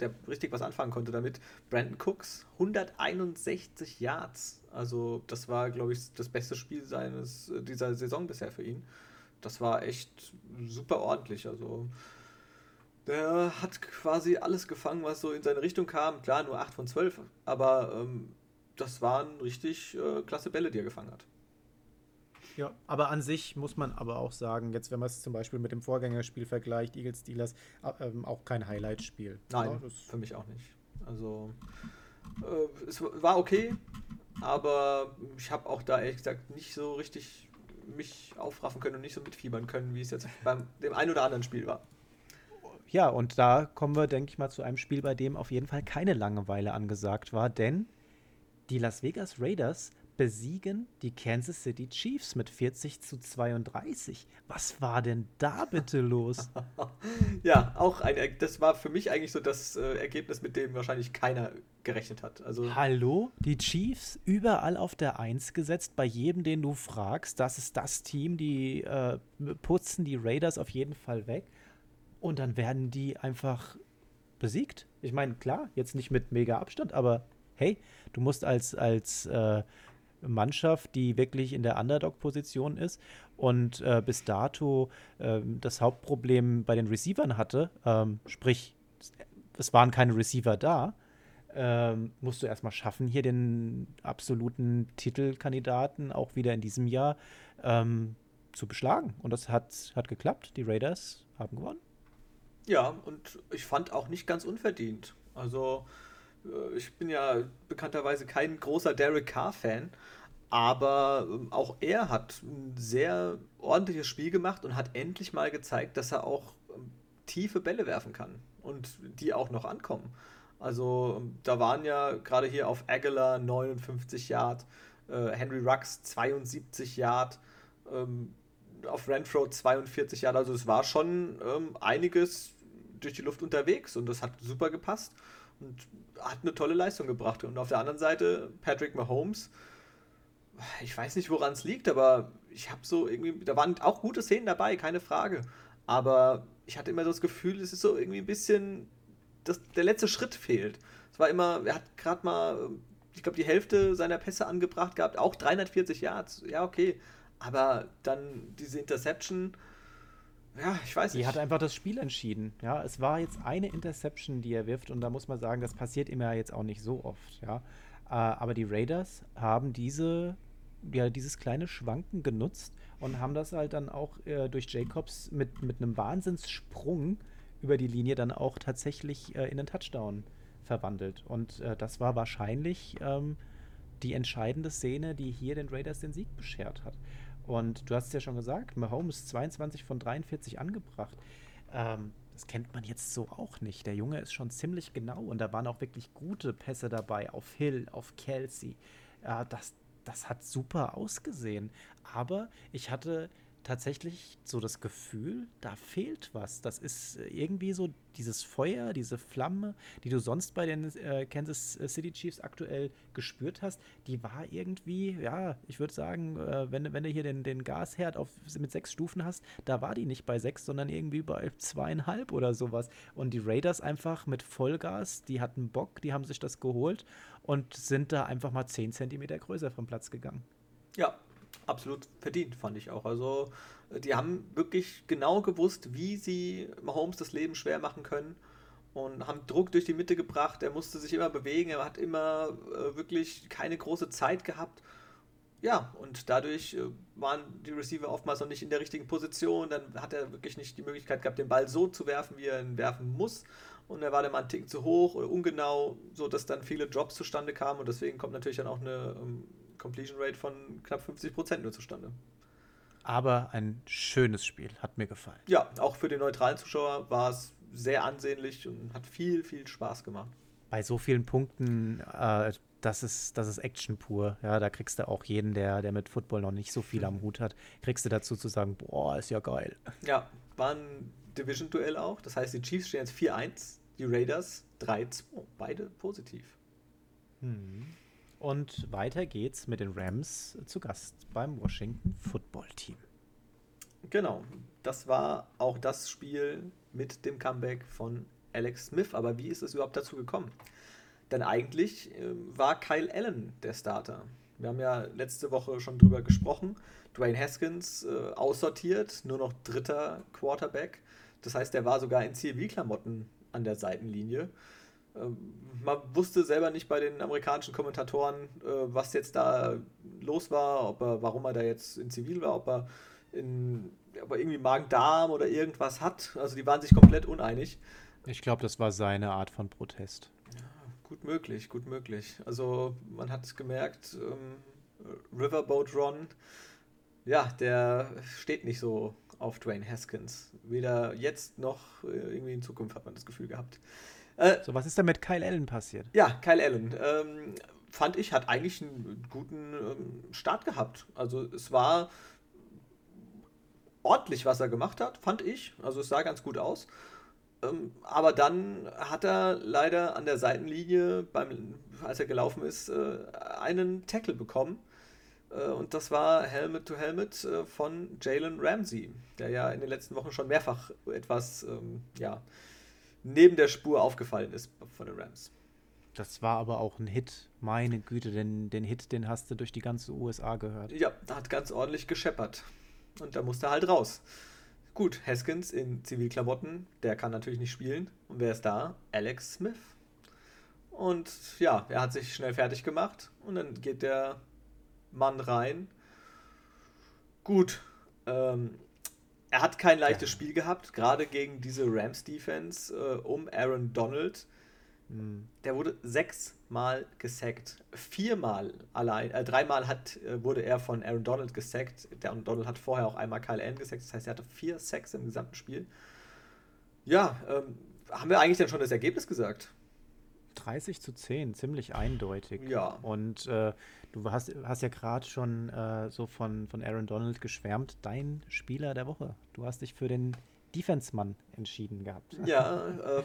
B: der richtig was anfangen konnte damit. Brandon Cooks, 161 Yards. Also, das war, glaube ich, das beste Spiel seines dieser Saison bisher für ihn. Das war echt super ordentlich. Also, der hat quasi alles gefangen, was so in seine Richtung kam. Klar, nur 8 von 12, aber ähm, das waren richtig äh, klasse Bälle, die er gefangen hat.
C: Ja, aber an sich muss man aber auch sagen, jetzt wenn man es zum Beispiel mit dem Vorgängerspiel vergleicht, Eagles Steelers, äh, ähm, auch kein Highlight-Spiel.
B: Nein, ja, für mich auch nicht. Also äh, es war okay, aber ich habe auch da ehrlich gesagt nicht so richtig mich aufraffen können und nicht so mitfiebern können, wie es jetzt beim dem einen oder anderen Spiel war.
C: Ja, und da kommen wir, denke ich mal, zu einem Spiel, bei dem auf jeden Fall keine Langeweile angesagt war, denn die Las Vegas Raiders besiegen die Kansas City Chiefs mit 40 zu 32. Was war denn da bitte los? [LAUGHS]
B: ja, auch ein, das war für mich eigentlich so das äh, Ergebnis, mit dem wahrscheinlich keiner gerechnet hat. Also
C: Hallo, die Chiefs überall auf der Eins gesetzt, bei jedem, den du fragst, das ist das Team, die äh, putzen die Raiders auf jeden Fall weg. Und dann werden die einfach besiegt. Ich meine, klar, jetzt nicht mit mega Abstand, aber hey, du musst als, als äh, Mannschaft, die wirklich in der Underdog-Position ist und äh, bis dato äh, das Hauptproblem bei den Receivern hatte, ähm, sprich, es waren keine Receiver da, ähm, musst du erstmal schaffen, hier den absoluten Titelkandidaten auch wieder in diesem Jahr ähm, zu beschlagen. Und das hat, hat geklappt. Die Raiders haben gewonnen.
B: Ja, und ich fand auch nicht ganz unverdient. Also, äh, ich bin ja bekannterweise kein großer Derek Carr-Fan, aber ähm, auch er hat ein sehr ordentliches Spiel gemacht und hat endlich mal gezeigt, dass er auch ähm, tiefe Bälle werfen kann und die auch noch ankommen. Also ähm, da waren ja gerade hier auf Aguilar 59 Yard, äh, Henry Rux 72 Yard, ähm, auf Renfro 42 Yard. Also es war schon ähm, einiges durch die Luft unterwegs und das hat super gepasst und hat eine tolle Leistung gebracht. Und auf der anderen Seite Patrick Mahomes ich weiß nicht, woran es liegt, aber ich habe so irgendwie, da waren auch gute Szenen dabei, keine Frage. Aber ich hatte immer so das Gefühl, es ist so irgendwie ein bisschen, dass der letzte Schritt fehlt. Es war immer, er hat gerade mal, ich glaube, die Hälfte seiner Pässe angebracht gehabt, auch 340 Yards. Ja, okay. Aber dann diese Interception, ja, ich weiß nicht.
C: Die hat einfach das Spiel entschieden. Ja, es war jetzt eine Interception, die er wirft, und da muss man sagen, das passiert immer jetzt auch nicht so oft. Ja, äh, aber die Raiders haben diese, ja, dieses kleine Schwanken genutzt und haben das halt dann auch äh, durch Jacobs mit, mit einem Wahnsinnssprung über die Linie dann auch tatsächlich äh, in einen Touchdown verwandelt. Und äh, das war wahrscheinlich ähm, die entscheidende Szene, die hier den Raiders den Sieg beschert hat. Und du hast es ja schon gesagt, Mahomes 22 von 43 angebracht. Ähm, das kennt man jetzt so auch nicht. Der Junge ist schon ziemlich genau und da waren auch wirklich gute Pässe dabei auf Hill, auf Kelsey. Äh, das, das hat super ausgesehen. Aber ich hatte tatsächlich so das Gefühl, da fehlt was. Das ist äh, irgendwie so dieses Feuer, diese Flamme, die du sonst bei den äh, Kansas City Chiefs aktuell gespürt hast, die war irgendwie, ja, ich würde sagen, äh, wenn, wenn du hier den, den Gasherd auf, mit sechs Stufen hast, da war die nicht bei sechs, sondern irgendwie bei zweieinhalb oder sowas. Und die Raiders einfach mit Vollgas, die hatten Bock, die haben sich das geholt und sind da einfach mal zehn Zentimeter größer vom Platz gegangen.
B: Ja, absolut verdient, fand ich auch. Also, äh, die haben wirklich genau gewusst, wie sie Mahomes das Leben schwer machen können und haben Druck durch die Mitte gebracht. Er musste sich immer bewegen, er hat immer äh, wirklich keine große Zeit gehabt. Ja, und dadurch äh, waren die Receiver oftmals noch nicht in der richtigen Position. Dann hat er wirklich nicht die Möglichkeit gehabt, den Ball so zu werfen, wie er ihn werfen muss. Und er war dann mal einen Tick zu hoch oder ungenau, sodass dann viele Drops zustande kamen. Und deswegen kommt natürlich dann auch eine ähm, Completion Rate von knapp 50% nur zustande.
C: Aber ein schönes Spiel, hat mir gefallen.
B: Ja, auch für den neutralen Zuschauer war es sehr ansehnlich und hat viel, viel Spaß gemacht.
C: Bei so vielen Punkten, äh, das, ist, das ist Action pur. Ja, da kriegst du auch jeden, der, der mit Football noch nicht so viel am Hut hat, kriegst du dazu zu sagen, boah, ist ja geil.
B: Ja, war ein Division-Duell auch. Das heißt, die Chiefs stehen jetzt 4-1, die Raiders 3-2. Beide positiv.
C: Hm. Und weiter geht's mit den Rams zu Gast beim Washington Football Team.
B: Genau, das war auch das Spiel mit dem Comeback von Alex Smith. Aber wie ist es überhaupt dazu gekommen? Denn eigentlich äh, war Kyle Allen der Starter. Wir haben ja letzte Woche schon drüber gesprochen. Dwayne Haskins äh, aussortiert, nur noch dritter Quarterback. Das heißt, er war sogar in CLV-Klamotten an der Seitenlinie. Ähm, man wusste selber nicht bei den amerikanischen Kommentatoren, äh, was jetzt da los war, ob er, warum er da jetzt in Zivil war, ob er, in, ob er irgendwie Magen-Darm oder irgendwas hat. Also die waren sich komplett uneinig.
C: Ich glaube, das war seine Art von Protest.
B: Ja, gut möglich, gut möglich. Also man hat gemerkt, ähm, Riverboat Ron, ja, der steht nicht so auf Dwayne Haskins. Weder jetzt noch äh, irgendwie in Zukunft hat man das Gefühl gehabt.
C: Äh, so, was ist denn mit Kyle Allen passiert?
B: Ja, Kyle Allen. Ähm, fand ich, hat eigentlich einen guten ähm, Start gehabt. Also es war ordentlich, was er gemacht hat, fand ich. Also es sah ganz gut aus. Ähm, aber dann hat er leider an der Seitenlinie, beim, als er gelaufen ist, äh, einen Tackle bekommen. Äh, und das war Helmet to Helmet äh, von Jalen Ramsey, der ja in den letzten Wochen schon mehrfach etwas, ähm, ja, neben der Spur aufgefallen ist von den Rams.
C: Das war aber auch ein Hit. Meine Güte, den, den Hit, den hast du durch die ganze USA gehört.
B: Ja, da hat ganz ordentlich gescheppert. Und da musste er halt raus. Gut, Haskins in Zivilklamotten, der kann natürlich nicht spielen. Und wer ist da? Alex Smith. Und ja, er hat sich schnell fertig gemacht und dann geht der Mann rein. Gut, ähm, er hat kein leichtes ja. Spiel gehabt, gerade gegen diese Rams-Defense äh, um Aaron Donald. Mhm. Der wurde sechsmal gesackt. Viermal allein, äh, dreimal hat, äh, wurde er von Aaron Donald gesackt. Der Aaron Donald hat vorher auch einmal Kyle Allen gesackt. Das heißt, er hatte vier Sacks im gesamten Spiel. Ja, ähm, haben wir eigentlich dann schon das Ergebnis gesagt?
C: 30 zu 10, ziemlich eindeutig.
B: Ja.
C: Und äh, du hast, hast ja gerade schon äh, so von, von Aaron Donald geschwärmt. Dein Spieler der Woche. Du hast dich für den Defense-Mann entschieden gehabt. [LAUGHS]
B: Ja, ähm,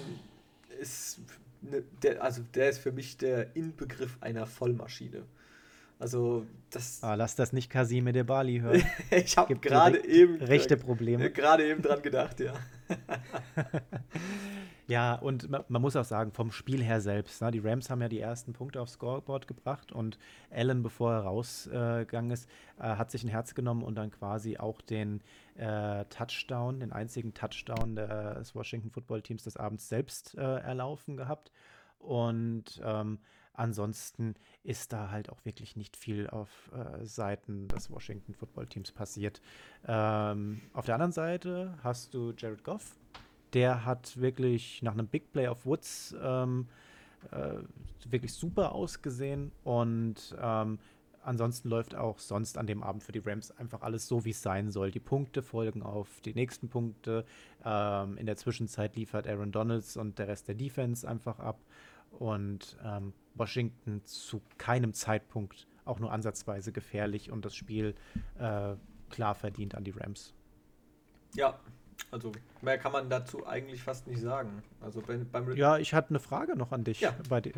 B: ist ne, der, also der ist für mich der Inbegriff einer Vollmaschine. Also das.
C: Ah, lass das nicht Kasime de Bali hören. [LAUGHS]
B: ich habe gerade eben
C: rechte Probleme. [LAUGHS]
B: Gerade eben dran gedacht, ja.
C: Ja, und man, man, muss auch sagen, vom Spiel her selbst. Ne? Die Rams haben ja die ersten Punkte aufs Scoreboard gebracht und Allen, bevor er rausgegangen äh, ist, äh, hat sich ein Herz genommen und dann quasi auch den äh, Touchdown, den einzigen Touchdown des Washington Football Teams des Abends selbst äh, erlaufen gehabt. Und ähm, ansonsten ist da halt auch wirklich nicht viel auf äh, Seiten des Washington Football Teams passiert. Ähm, auf der anderen Seite hast du Jared Goff, der hat wirklich nach einem Big Play of Woods ähm, äh, wirklich super ausgesehen und ähm, ansonsten läuft auch sonst an dem Abend für die Rams einfach alles so, wie es sein soll. Die Punkte folgen auf die nächsten Punkte. Ähm, in der Zwischenzeit liefert Aaron Donalds und der Rest der Defense einfach ab und ähm, Washington zu keinem Zeitpunkt auch nur ansatzweise gefährlich und das Spiel äh, klar verdient an die Rams.
B: Ja, also mehr kann man dazu eigentlich fast nicht sagen. Also beim, beim
C: ja, ich hatte eine Frage noch an dich.
B: Ja.
C: Die,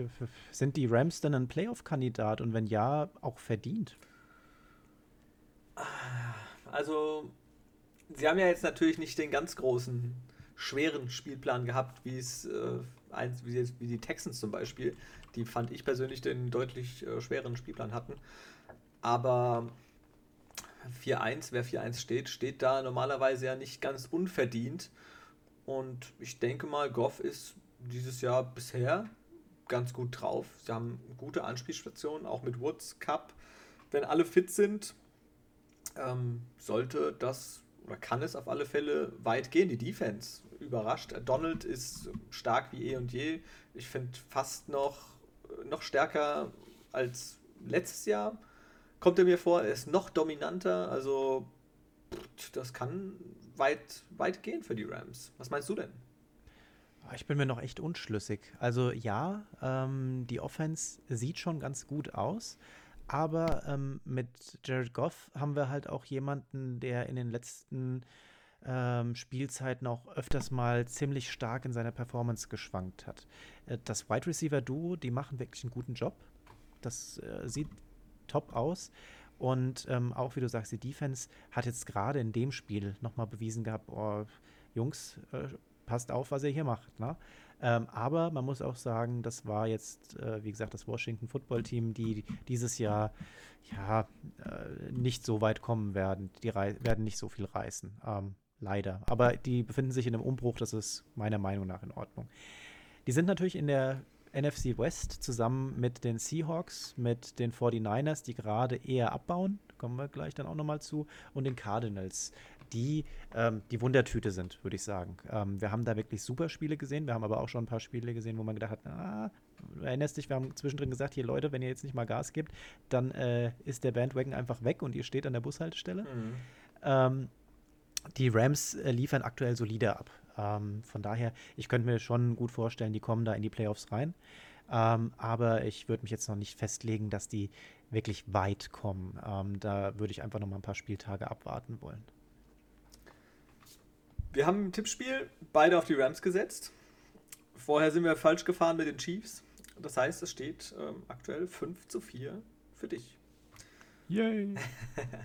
C: sind die Rams denn ein Playoff-Kandidat und wenn ja, auch verdient?
B: Also, sie haben ja jetzt natürlich nicht den ganz großen, schweren Spielplan gehabt, wie es äh, wie, jetzt, wie die Texans zum Beispiel. Die fand ich persönlich den deutlich äh, schweren Spielplan hatten. Aber 4-1, wer 4-1 steht, steht da normalerweise ja nicht ganz unverdient. Und ich denke mal, Goff ist dieses Jahr bisher ganz gut drauf. Sie haben gute Anspielstationen, auch mit Woods Cup. Wenn alle fit sind, ähm, sollte das oder kann es auf alle Fälle weit gehen. Die Defense überrascht. Donald ist stark wie eh und je. Ich finde fast noch, noch stärker als letztes Jahr kommt er mir vor, er ist noch dominanter, also das kann weit, weit gehen für die Rams. Was meinst du denn?
C: Ah, ich bin mir noch echt unschlüssig. Also ja, ähm, die Offense sieht schon ganz gut aus, aber ähm, mit Jared Goff haben wir halt auch jemanden, der in den letzten ähm, Spielzeiten auch öfters mal ziemlich stark in seiner Performance geschwankt hat. Äh, das Wide Receiver Duo, die machen wirklich einen guten Job. Das äh, sieht top aus. Und ähm, auch wie du sagst, die Defense hat jetzt gerade in dem Spiel nochmal bewiesen gehabt, oh, Jungs, äh, passt auf, was ihr hier macht. Ne? Ähm, aber man muss auch sagen, das war jetzt, äh, wie gesagt, das Washington Football Team, die dieses Jahr ja äh, nicht so weit kommen werden. Die werden nicht so viel reißen. Ähm, leider. Aber die befinden sich in einem Umbruch, das ist meiner Meinung nach in Ordnung. Die sind natürlich in der NFC West zusammen mit den Seahawks, mit den 49ers, die gerade eher abbauen, kommen wir gleich dann auch nochmal zu, und den Cardinals, die ähm, die Wundertüte sind, würde ich sagen. Ähm, wir haben da wirklich super Spiele gesehen, wir haben aber auch schon ein paar Spiele gesehen, wo man gedacht hat, ah, du erinnerst dich, wir haben zwischendrin gesagt, hier Leute, wenn ihr jetzt nicht mal Gas gebt, dann äh, ist der Bandwagon einfach weg und ihr steht an der Bushaltestelle. Mhm. Ähm, die Rams äh, liefern aktuell solide ab. Ähm, von daher, ich könnte mir schon gut vorstellen, die kommen da in die Playoffs rein. Ähm, aber ich würde mich jetzt noch nicht festlegen, dass die wirklich weit kommen. Ähm, da würde ich einfach noch mal ein paar Spieltage abwarten wollen.
B: Wir haben im Tippspiel beide auf die Rams gesetzt. Vorher sind wir falsch gefahren mit den Chiefs. Das heißt, es steht ähm, aktuell 5 zu 4 für dich.
C: Yay!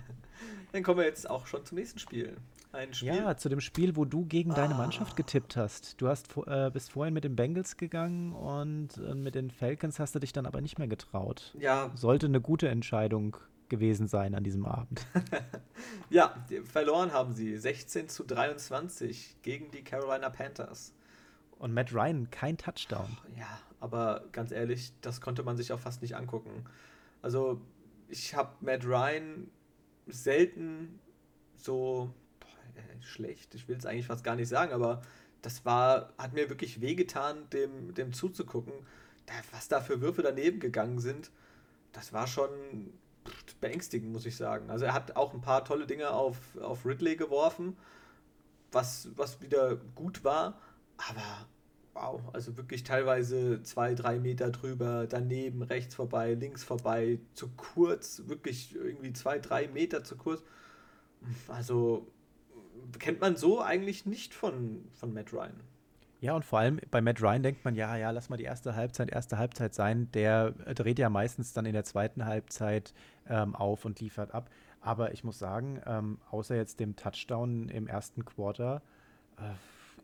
C: [LAUGHS]
B: Dann kommen wir jetzt auch schon zum nächsten Spiel.
C: Ein Spiel? Ja, zu dem Spiel, wo du gegen ah. deine Mannschaft getippt hast. Du hast, äh, bist vorhin mit den Bengals gegangen und äh, mit den Falcons hast du dich dann aber nicht mehr getraut.
B: Ja.
C: Sollte eine gute Entscheidung gewesen sein an diesem Abend. [LAUGHS]
B: ja, verloren haben sie 16 zu 23 gegen die Carolina Panthers.
C: Und Matt Ryan kein Touchdown.
B: Ja, aber ganz ehrlich, das konnte man sich auch fast nicht angucken. Also ich habe Matt Ryan selten so äh, schlecht, ich will es eigentlich fast gar nicht sagen, aber das war, hat mir wirklich wehgetan, dem, dem zuzugucken. Da, was da für Würfe daneben gegangen sind, das war schon beängstigend, muss ich sagen. Also er hat auch ein paar tolle Dinge auf, auf Ridley geworfen, was, was wieder gut war, aber wow, also wirklich teilweise zwei, drei Meter drüber, daneben, rechts vorbei, links vorbei, zu kurz, wirklich irgendwie zwei, drei Meter zu kurz. Also kennt man so eigentlich nicht von, von Matt Ryan.
C: Ja, und vor allem bei Matt Ryan denkt man, ja, ja, lass mal die erste Halbzeit, erste Halbzeit sein. Der dreht ja meistens dann in der zweiten Halbzeit ähm, auf und liefert ab. Aber ich muss sagen, ähm, außer jetzt dem Touchdown im ersten Quarter, äh,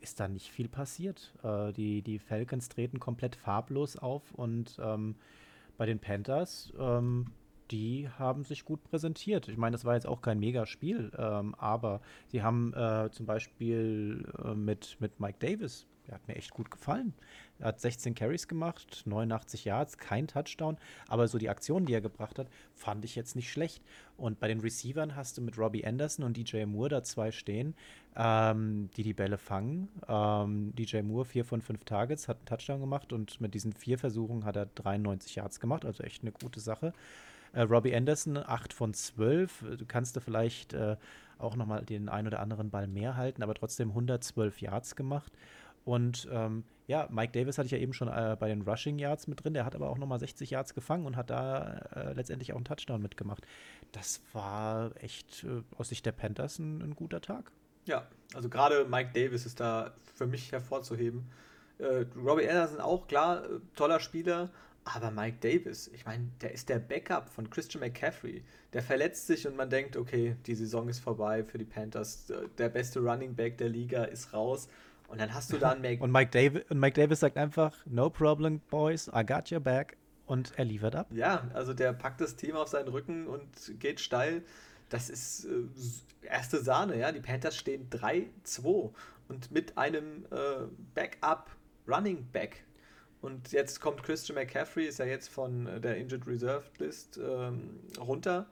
C: ist da nicht viel passiert. Äh, die, die Falcons treten komplett farblos auf und ähm, bei den Panthers, ähm, die haben sich gut präsentiert. Ich meine, das war jetzt auch kein Megaspiel, ähm, aber sie haben äh, zum Beispiel äh, mit, mit Mike Davis der hat mir echt gut gefallen. Er hat 16 Carries gemacht, 89 Yards, kein Touchdown, aber so die Aktionen, die er gebracht hat, fand ich jetzt nicht schlecht. Und bei den Receivern hast du mit Robbie Anderson und DJ Moore da zwei stehen, ähm, die die Bälle fangen. Ähm, DJ Moore vier von fünf Targets, hat einen Touchdown gemacht und mit diesen vier Versuchen hat er 93 Yards gemacht, also echt eine gute Sache. Äh, Robbie Anderson, 8 von 12. Du kannst du vielleicht äh, auch nochmal den ein oder anderen Ball mehr halten, aber trotzdem 112 Yards gemacht. Und ähm, ja, Mike Davis hatte ich ja eben schon äh, bei den Rushing Yards mit drin. Der hat aber auch nochmal 60 Yards gefangen und hat da äh, letztendlich auch einen Touchdown mitgemacht. Das war echt äh, aus Sicht der Panthers ein, ein, guter Tag.
B: Ja, also gerade Mike Davis ist da für mich hervorzuheben. Äh, Robbie Anderson auch, klar, äh, toller Spieler. Aber Mike Davis, ich meine, der ist der Backup von Christian McCaffrey. Der verletzt sich und man denkt, okay, die Saison ist vorbei für die Panthers. Der beste Running Back der Liga ist raus und dann hast du dann [LAUGHS]
C: Mac und, Mike Davis, und Mike Davis sagt einfach, no problem, boys, I got your back. Und er liefert ab.
B: Ja, also der packt das Team auf seinen Rücken und geht steil. Das ist äh, erste Sahne, ja. Die Panthers stehen 3-2 und mit einem äh, Backup Running Back. Und jetzt kommt Christian McCaffrey, ist ja jetzt von der Injured Reserve List ähm, runter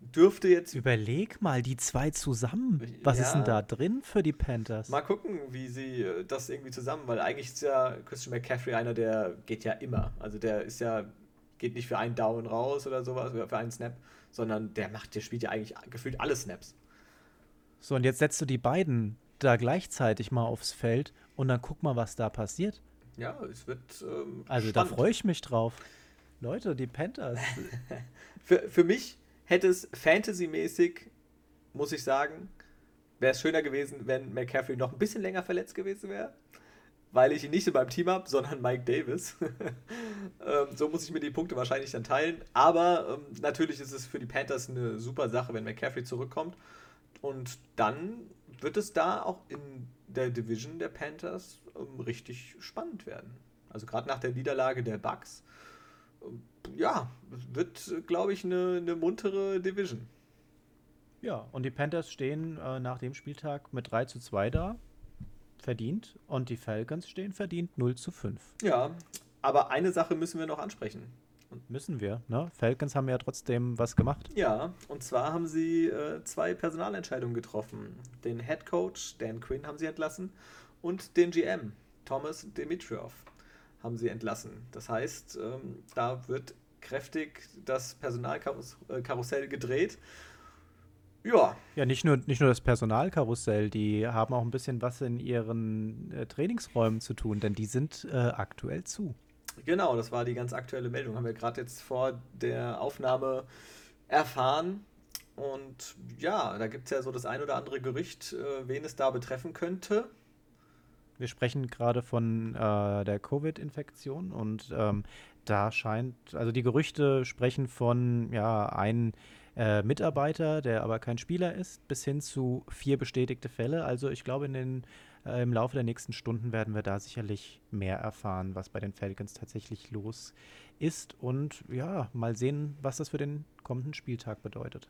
B: dürfte jetzt.
C: Überleg mal, die zwei zusammen. Was ja, ist denn da drin für die Panthers?
B: Mal gucken, wie sie äh, das irgendwie zusammen, weil eigentlich ist ja Christian McCaffrey einer, der geht ja immer. Also der ist ja, geht nicht für einen Down raus oder sowas, oder für einen Snap, sondern der macht, der spielt ja eigentlich gefühlt alle Snaps.
C: So, und jetzt setzt du die beiden da gleichzeitig mal aufs Feld und dann guck mal, was da passiert.
B: Ja, es wird. Ähm,
C: also spannend. da freue ich mich drauf. Leute, die Panthers. [LAUGHS]
B: für, für mich hätte es fantasymäßig, muss ich sagen, wäre es schöner gewesen, wenn McCaffrey noch ein bisschen länger verletzt gewesen wäre. Weil ich ihn nicht in meinem Team habe, sondern Mike Davis. [LAUGHS] ähm, so muss ich mir die Punkte wahrscheinlich dann teilen. Aber ähm, natürlich ist es für die Panthers eine super Sache, wenn McCaffrey zurückkommt. Und dann wird es da auch in der Division der Panthers richtig spannend werden. Also gerade nach der Niederlage der Bucks ja, wird, glaube ich, eine, eine muntere Division.
C: Ja, und die Panthers stehen äh, nach dem Spieltag mit 3 zu 2 da. Verdient. Und die Falcons stehen verdient 0 zu 5.
B: Ja, aber eine Sache müssen wir noch ansprechen.
C: Müssen wir, ne? Falcons haben ja trotzdem was gemacht.
B: Ja, und zwar haben sie äh, zwei Personalentscheidungen getroffen. Den Head Coach Dan Quinn haben sie entlassen und den GM Thomas Dimitrov haben sie entlassen. Das heißt, ähm, da wird kräftig das Personalkarussell gedreht. Ja.
C: Ja, nicht nur, nicht nur das Personalkarussell, die haben auch ein bisschen was in ihren äh, Trainingsräumen zu tun, denn die sind äh, aktuell zu.
B: Genau, das war die ganz aktuelle Meldung. Haben wir gerade jetzt vor der Aufnahme erfahren. Und ja, da gibt es ja so das ein oder andere Gerücht, äh, wen es da betreffen könnte.
C: Wir sprechen gerade von äh, der Covid-Infektion und ähm, da scheint, also die Gerüchte sprechen von ja, einem äh, Mitarbeiter, der aber kein Spieler ist, bis hin zu vier bestätigte Fälle. Also ich glaube, in den, äh, im Laufe der nächsten Stunden werden wir da sicherlich mehr erfahren, was bei den Falcons tatsächlich los ist. Und ja, mal sehen, was das für den kommenden Spieltag bedeutet.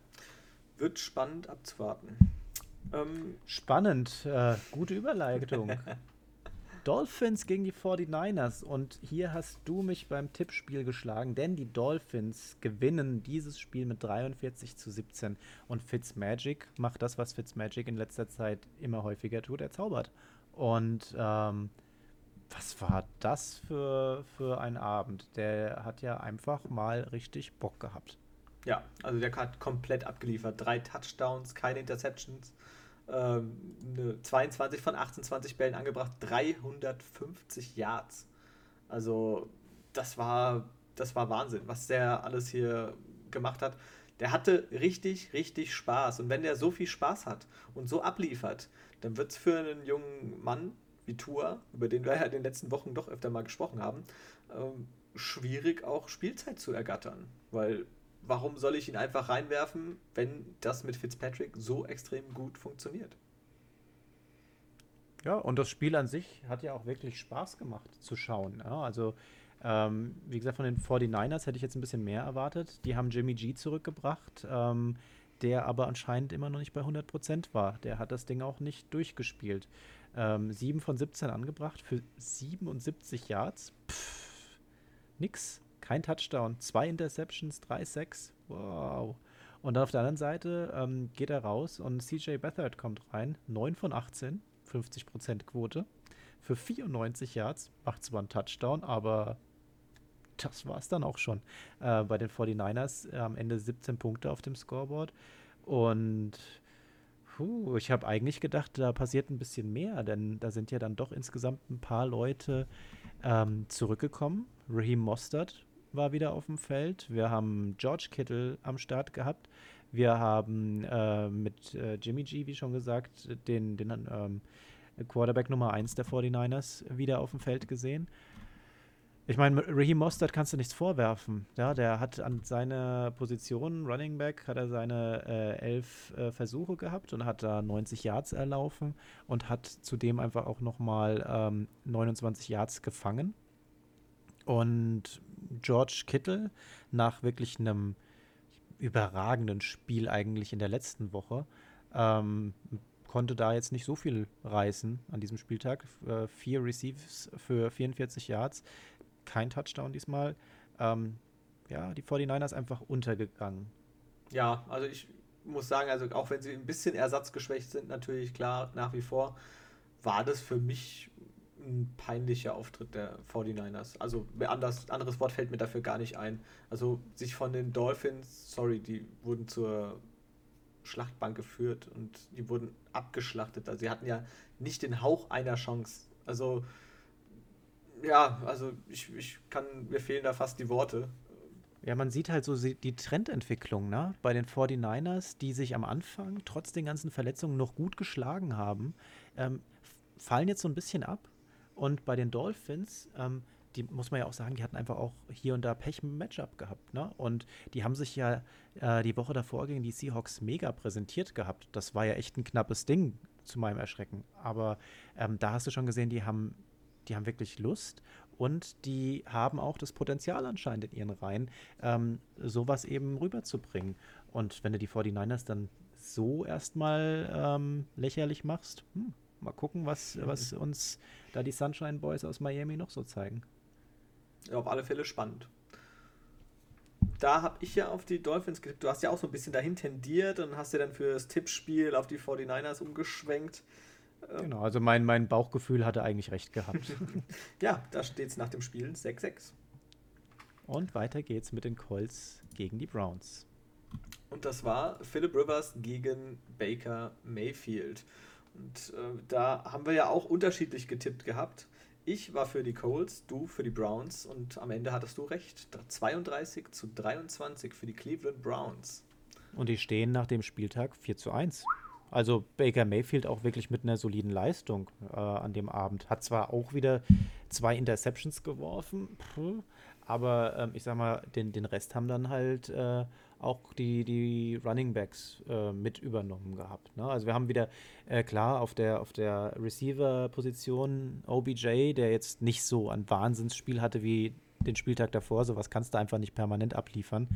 B: Wird spannend abzuwarten.
C: Ähm, Spannend, äh, gute Überleitung. [LAUGHS] Dolphins gegen die 49ers. Und hier hast du mich beim Tippspiel geschlagen, denn die Dolphins gewinnen dieses Spiel mit 43 zu 17. Und Fitzmagic macht das, was Fitzmagic in letzter Zeit immer häufiger tut, er zaubert. Und ähm, was war das für, für ein Abend? Der hat ja einfach mal richtig Bock gehabt.
B: Ja, also der hat komplett abgeliefert. Drei Touchdowns, keine Interceptions. Ähm, eine 22 von 28 Bällen angebracht, 350 Yards. Also das war, das war Wahnsinn, was der alles hier gemacht hat. Der hatte richtig, richtig Spaß. Und wenn der so viel Spaß hat und so abliefert, dann wird es für einen jungen Mann wie Tua, über den wir ja in den letzten Wochen doch öfter mal gesprochen haben, ähm, schwierig auch Spielzeit zu ergattern. Weil warum soll ich ihn einfach reinwerfen, wenn das mit Fitzpatrick so extrem gut funktioniert?
C: Ja, und das Spiel an sich hat ja auch wirklich Spaß gemacht zu schauen. Ja, also, ähm, wie gesagt, von den 49ers hätte ich jetzt ein bisschen mehr erwartet. Die haben Jimmy G zurückgebracht, ähm, der aber anscheinend immer noch nicht bei 100% war. Der hat das Ding auch nicht durchgespielt. Ähm, 7 von 17 angebracht für 77 Yards. Pff, nix. Kein Touchdown. Zwei Interceptions, drei Sacks. Wow. Und dann auf der anderen Seite ähm, geht er raus und CJ Beathard kommt rein. 9 von 18, 50% Quote. Für 94 Yards. Macht zwar einen Touchdown, aber das war es dann auch schon. Äh, bei den 49ers äh, am Ende 17 Punkte auf dem Scoreboard. Und Puh, ich habe eigentlich gedacht, da passiert ein bisschen mehr, denn da sind ja dann doch insgesamt ein paar Leute ähm, zurückgekommen. Raheem Mostert war wieder auf dem Feld. Wir haben George Kittle am Start gehabt. Wir haben äh, mit äh, Jimmy G, wie schon gesagt, den, den ähm, Quarterback Nummer 1 der 49ers wieder auf dem Feld gesehen. Ich meine, Raheem Mostert kannst du nichts vorwerfen. Ja, der hat an seiner Position, Running Back, hat er seine äh, elf äh, Versuche gehabt und hat da 90 Yards erlaufen und hat zudem einfach auch nochmal ähm, 29 Yards gefangen. Und George Kittle nach wirklich einem überragenden Spiel eigentlich in der letzten Woche ähm, konnte da jetzt nicht so viel reißen an diesem Spieltag. Äh, vier Receives für 44 Yards kein Touchdown diesmal. Ähm, ja, die 49ers einfach untergegangen.
B: Ja, also ich muss sagen, also auch wenn sie ein bisschen ersatzgeschwächt sind, natürlich klar, nach wie vor, war das für mich ein peinlicher Auftritt der 49ers. Also anders, anderes Wort fällt mir dafür gar nicht ein. Also sich von den Dolphins, sorry, die wurden zur Schlachtbank geführt und die wurden abgeschlachtet. Also sie hatten ja nicht den Hauch einer Chance. Also ja, also ich, ich kann, mir fehlen da fast die Worte.
C: Ja, man sieht halt so die Trendentwicklung, ne? Bei den 49ers, die sich am Anfang trotz den ganzen Verletzungen noch gut geschlagen haben, ähm, fallen jetzt so ein bisschen ab. Und bei den Dolphins, ähm, die muss man ja auch sagen, die hatten einfach auch hier und da Pech im Matchup gehabt, ne? Und die haben sich ja äh, die Woche davor gegen die Seahawks mega präsentiert gehabt. Das war ja echt ein knappes Ding zu meinem Erschrecken. Aber ähm, da hast du schon gesehen, die haben die haben wirklich Lust und die haben auch das Potenzial anscheinend in ihren Reihen, ähm, sowas eben rüberzubringen. Und wenn du die 49ers dann so erstmal ähm, lächerlich machst, hm, mal gucken, was, mhm. was uns da die Sunshine Boys aus Miami noch so zeigen.
B: Ja, auf alle Fälle spannend. Da habe ich ja auf die Dolphins getippt. Du hast ja auch so ein bisschen dahin tendiert und hast ja dann für das Tippspiel auf die 49ers umgeschwenkt.
C: Genau, also mein, mein Bauchgefühl hatte eigentlich recht gehabt. [LAUGHS]
B: ja, da steht es nach dem Spiel 6-6.
C: Und weiter geht's mit den Colts gegen die Browns.
B: Und das war Philip Rivers gegen Baker Mayfield. Und äh, da haben wir ja auch unterschiedlich getippt gehabt. Ich war für die Colts, du für die Browns und am Ende hattest du recht. 32 zu 23 für die Cleveland Browns.
C: Und die stehen nach dem Spieltag 4 zu 1. Also Baker Mayfield auch wirklich mit einer soliden Leistung äh, an dem Abend. Hat zwar auch wieder zwei Interceptions geworfen, pff, aber ähm, ich sag mal, den, den Rest haben dann halt äh, auch die, die Running Backs äh, mit übernommen gehabt. Ne? Also wir haben wieder äh, klar auf der, auf der Receiver-Position OBJ, der jetzt nicht so ein Wahnsinnsspiel hatte wie den Spieltag davor, sowas kannst du einfach nicht permanent abliefern.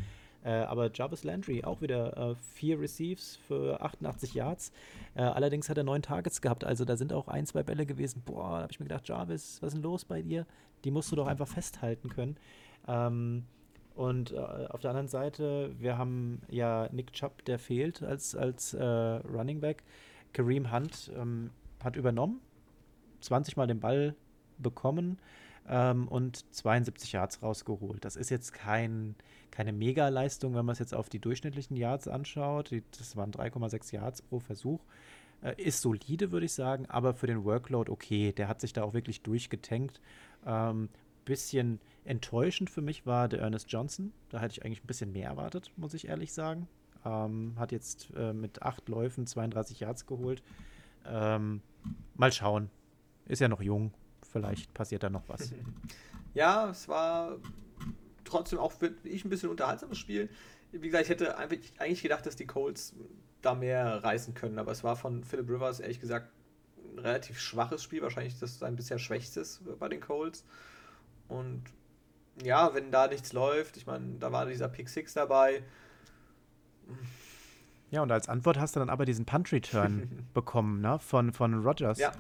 C: Äh, aber Jarvis Landry auch wieder äh, vier Receives für 88 Yards. Äh, allerdings hat er neun Targets gehabt. Also da sind auch ein, zwei Bälle gewesen. Boah, da habe ich mir gedacht, Jarvis, was ist denn los bei dir? Die musst du doch einfach festhalten können. Ähm, und äh, auf der anderen Seite, wir haben ja Nick Chubb, der fehlt als, als äh, Running Back. Kareem Hunt ähm, hat übernommen, 20 Mal den Ball bekommen ähm, und 72 Yards rausgeholt. Das ist jetzt kein, keine Mega-Leistung, wenn man es jetzt auf die durchschnittlichen Yards anschaut. Die, das waren 3,6 Yards pro Versuch. Äh, ist solide, würde ich sagen, aber für den Workload okay. Der hat sich da auch wirklich durchgetankt. Ähm, bisschen enttäuschend für mich war der Ernest Johnson. Da hätte ich eigentlich ein bisschen mehr erwartet, muss ich ehrlich sagen. Ähm, hat jetzt äh, mit acht Läufen 32 Yards geholt. Ähm, mal schauen. Ist ja noch jung. Vielleicht passiert da noch was. [LAUGHS]
B: Ja, es war trotzdem auch für ich ein bisschen unterhaltsames Spiel. Wie gesagt, ich hätte eigentlich gedacht, dass die Colts da mehr reißen können, aber es war von Philip Rivers ehrlich gesagt ein relativ schwaches Spiel, wahrscheinlich das sein bisher schwächstes bei den Colts. Und ja, wenn da nichts läuft, ich meine, da war dieser Pick Six dabei.
C: Ja, und als Antwort hast du dann aber diesen Punt-Return [LAUGHS] bekommen, ne? Von, von Rogers.
B: Ja.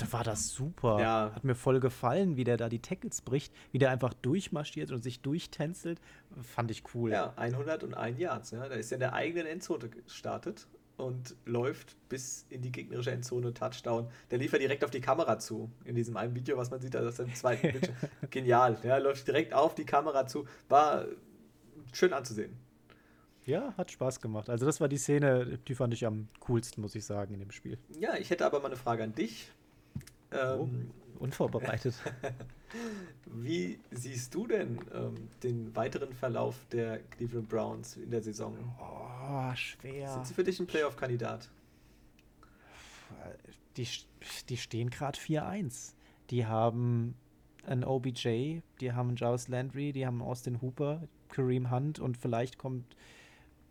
C: Da war das super.
B: Ja.
C: Hat mir voll gefallen, wie der da die Tackles bricht, wie der einfach durchmarschiert und sich durchtänzelt. Fand ich cool.
B: Ja, 101 Yards. Ja. Da ist er in der eigenen Endzone gestartet und läuft bis in die gegnerische Endzone Touchdown. Der lief ja direkt auf die Kamera zu. In diesem einen Video, was man sieht, das ist im zweiten [LAUGHS] Bildschirm. Genial. Ja, läuft direkt auf die Kamera zu. War schön anzusehen.
C: Ja, hat Spaß gemacht. Also das war die Szene, die fand ich am coolsten, muss ich sagen, in dem Spiel.
B: Ja, ich hätte aber mal eine Frage an dich.
C: Ähm, oh, unvorbereitet. [LAUGHS]
B: Wie siehst du denn ähm, den weiteren Verlauf der Cleveland Browns in der Saison?
C: Oh, schwer.
B: Sind sie für dich ein Playoff-Kandidat?
C: Die, die stehen gerade 4-1. Die haben einen OBJ, die haben Jarvis Landry, die haben Austin Hooper, Kareem Hunt und vielleicht kommt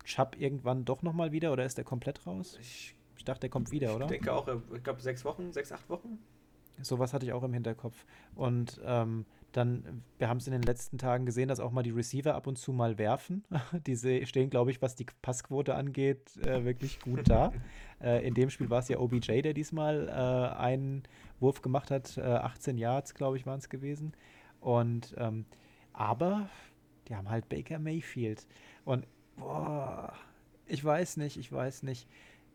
C: Chubb irgendwann doch nochmal wieder oder ist der komplett raus?
B: Ich,
C: ich dachte, der kommt wieder, oder?
B: Ich denke auch, ich glaube sechs Wochen, sechs, acht Wochen.
C: Sowas hatte ich auch im Hinterkopf. Und ähm, dann, wir haben es in den letzten Tagen gesehen, dass auch mal die Receiver ab und zu mal werfen. [LAUGHS] die stehen, glaube ich, was die Passquote angeht, äh, wirklich gut da. [LAUGHS] äh, in dem Spiel war es ja OBJ, der diesmal äh, einen Wurf gemacht hat. 18 äh, Yards, glaube ich, waren es gewesen. Und ähm, aber die haben halt Baker Mayfield. Und boah, ich weiß nicht, ich weiß nicht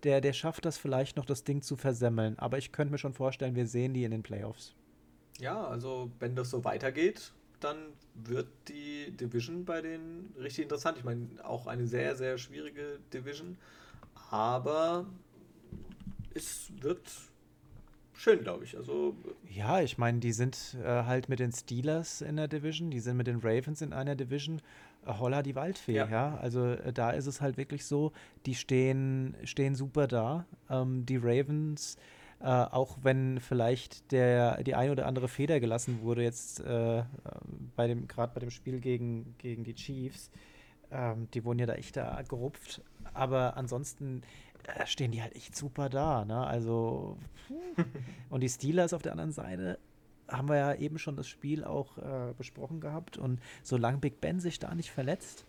C: der, der schafft das vielleicht noch, das Ding zu versemmeln. Aber ich könnte mir schon vorstellen, wir sehen die in den Playoffs.
B: Ja, also wenn das so weitergeht, dann wird die Division bei denen richtig interessant. Ich meine, auch eine sehr, sehr schwierige Division. Aber es wird schön, glaube ich. Also
C: ja, ich meine, die sind äh, halt mit den Steelers in der Division, die sind mit den Ravens in einer Division Holla die Waldfee, ja. ja? Also äh, da ist es halt wirklich so, die stehen, stehen super da. Ähm, die Ravens, äh, auch wenn vielleicht der, die ein oder andere Feder gelassen wurde, jetzt äh, bei dem, gerade bei dem Spiel gegen, gegen die Chiefs, ähm, die wurden ja da echt da gerupft. Aber ansonsten äh, stehen die halt echt super da. Ne? Also, [LAUGHS] und die Steelers auf der anderen Seite, haben wir ja eben schon das Spiel auch äh, besprochen gehabt. Und solange Big Ben sich da nicht verletzt,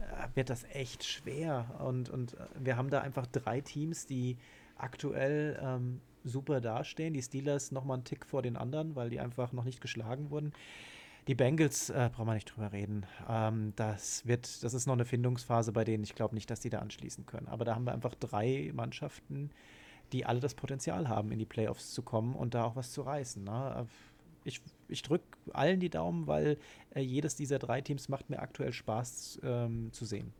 C: äh, wird das echt schwer. Und, und äh, wir haben da einfach drei Teams, die aktuell ähm, super dastehen. Die Steelers nochmal einen Tick vor den anderen, weil die einfach noch nicht geschlagen wurden. Die Bengals, äh, brauchen wir nicht drüber reden. Ähm, das wird, das ist noch eine Findungsphase bei denen. Ich glaube nicht, dass die da anschließen können. Aber da haben wir einfach drei Mannschaften, die alle das Potenzial haben, in die Playoffs zu kommen und da auch was zu reißen. Ne? Ich, ich drücke allen die Daumen, weil äh, jedes dieser drei Teams macht mir aktuell Spaß ähm, zu sehen.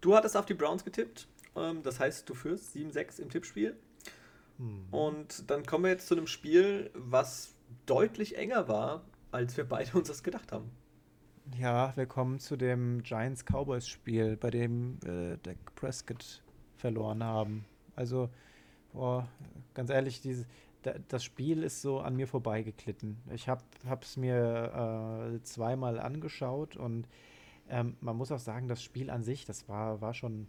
B: Du hattest auf die Browns getippt. Ähm, das heißt, du führst 7-6 im Tippspiel. Hm. Und dann kommen wir jetzt zu einem Spiel, was deutlich enger war, als wir beide uns das gedacht haben.
C: Ja, wir kommen zu dem Giants-Cowboys-Spiel, bei dem äh, Dak Prescott verloren haben. Also Boah, ganz ehrlich, diese, das Spiel ist so an mir vorbeigeklitten. Ich habe es mir äh, zweimal angeschaut und ähm, man muss auch sagen, das Spiel an sich, das war, war schon,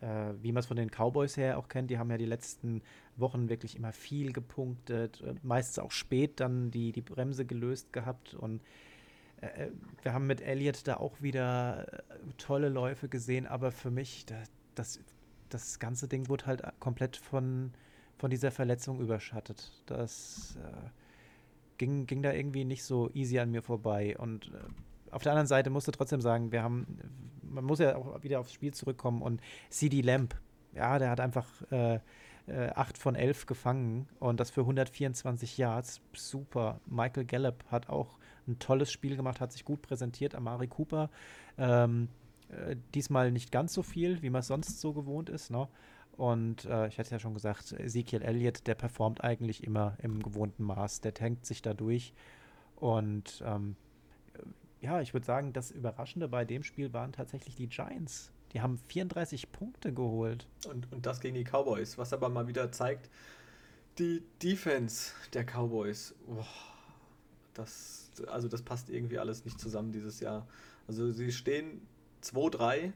C: äh, wie man es von den Cowboys her auch kennt, die haben ja die letzten Wochen wirklich immer viel gepunktet, äh, meistens auch spät dann die, die Bremse gelöst gehabt und äh, äh, wir haben mit Elliott da auch wieder tolle Läufe gesehen, aber für mich, da, das, das ganze Ding wurde halt komplett von, von dieser Verletzung überschattet. Das äh, ging, ging da irgendwie nicht so easy an mir vorbei. Und äh, auf der anderen Seite musste trotzdem sagen, wir haben, man muss ja auch wieder aufs Spiel zurückkommen und CD Lamp, ja, der hat einfach äh, äh, 8 von 11 gefangen und das für 124 Yards. Super. Michael Gallup hat auch ein tolles Spiel gemacht, hat sich gut präsentiert. Amari Cooper ähm, äh, diesmal nicht ganz so viel, wie man es sonst so gewohnt ist. Ne? Und äh, ich hatte ja schon gesagt, Ezekiel Elliott, der performt eigentlich immer im gewohnten Maß. Der tankt sich da durch. Und ähm, ja, ich würde sagen, das Überraschende bei dem Spiel waren tatsächlich die Giants. Die haben 34 Punkte geholt.
B: Und, und das gegen die Cowboys, was aber mal wieder zeigt, die Defense der Cowboys, boah, das, also das passt irgendwie alles nicht zusammen dieses Jahr. Also sie stehen 2-3,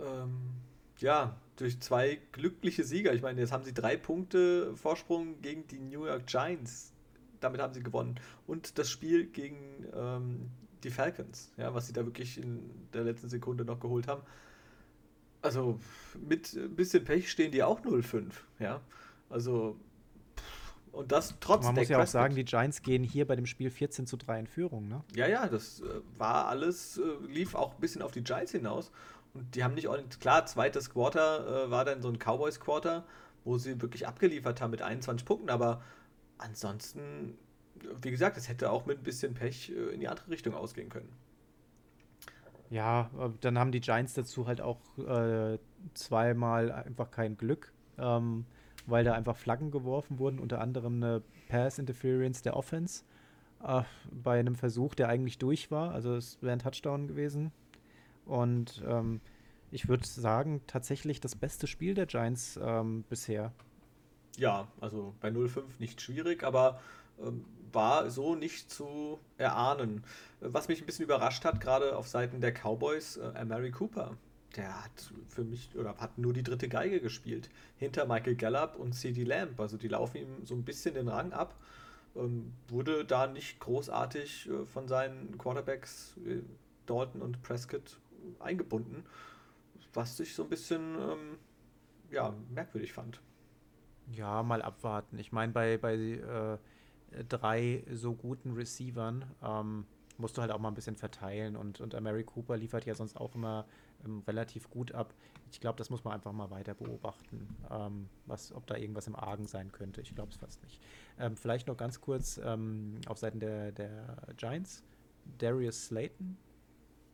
B: ähm, ja, durch zwei glückliche Sieger. Ich meine, jetzt haben sie drei Punkte Vorsprung gegen die New York Giants. Damit haben sie gewonnen. Und das Spiel gegen ähm, die Falcons, ja, was sie da wirklich in der letzten Sekunde noch geholt haben. Also mit ein bisschen Pech stehen die auch 0-5, ja. Also und das trotz
C: Man muss ja auch sagen, die Giants gehen hier bei dem Spiel 14 zu 3 in Führung, ne?
B: Ja, ja, das äh, war alles, äh, lief auch ein bisschen auf die Giants hinaus. Und die haben nicht, klar, zweites Quarter äh, war dann so ein Cowboys-Quarter, wo sie wirklich abgeliefert haben mit 21 Punkten, aber ansonsten wie gesagt, es hätte auch mit ein bisschen Pech in die andere Richtung ausgehen können.
C: Ja, dann haben die Giants dazu halt auch äh, zweimal einfach kein Glück, ähm, weil da einfach Flaggen geworfen wurden, unter anderem eine Pass Interference der Offense äh, bei einem Versuch, der eigentlich durch war. Also es wäre ein Touchdown gewesen. Und ähm, ich würde sagen, tatsächlich das beste Spiel der Giants ähm, bisher.
B: Ja, also bei 0-5 nicht schwierig, aber ähm, war so nicht zu erahnen. Was mich ein bisschen überrascht hat, gerade auf Seiten der Cowboys, äh, Mary Cooper. Der hat für mich oder hat nur die dritte Geige gespielt. Hinter Michael Gallup und CD Lamb. Also die laufen ihm so ein bisschen den Rang ab. Ähm, wurde da nicht großartig äh, von seinen Quarterbacks äh, Dalton und Prescott eingebunden. Was ich so ein bisschen ähm, ja, merkwürdig fand.
C: Ja, mal abwarten. Ich meine, bei, bei äh, drei so guten Receivern ähm, musst du halt auch mal ein bisschen verteilen und, und Mary Cooper liefert ja sonst auch immer ähm, relativ gut ab. Ich glaube, das muss man einfach mal weiter beobachten, ähm, was, ob da irgendwas im Argen sein könnte. Ich glaube es fast nicht. Ähm, vielleicht noch ganz kurz ähm, auf Seiten der, der Giants. Darius Slayton,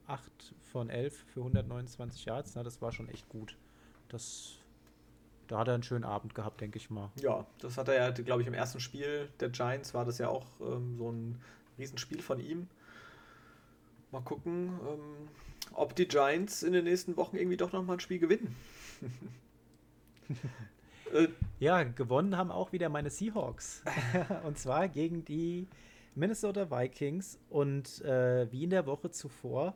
C: 8 von 11 für 129 Yards, na, das war schon echt gut. Das da hat er einen schönen Abend gehabt, denke ich mal.
B: Ja, das hat er ja, glaube ich, im ersten Spiel der Giants war das ja auch ähm, so ein Riesenspiel von ihm. Mal gucken, ähm, ob die Giants in den nächsten Wochen irgendwie doch nochmal ein Spiel gewinnen. [LAUGHS]
C: äh, ja, gewonnen haben auch wieder meine Seahawks. [LAUGHS] und zwar gegen die Minnesota Vikings. Und äh, wie in der Woche zuvor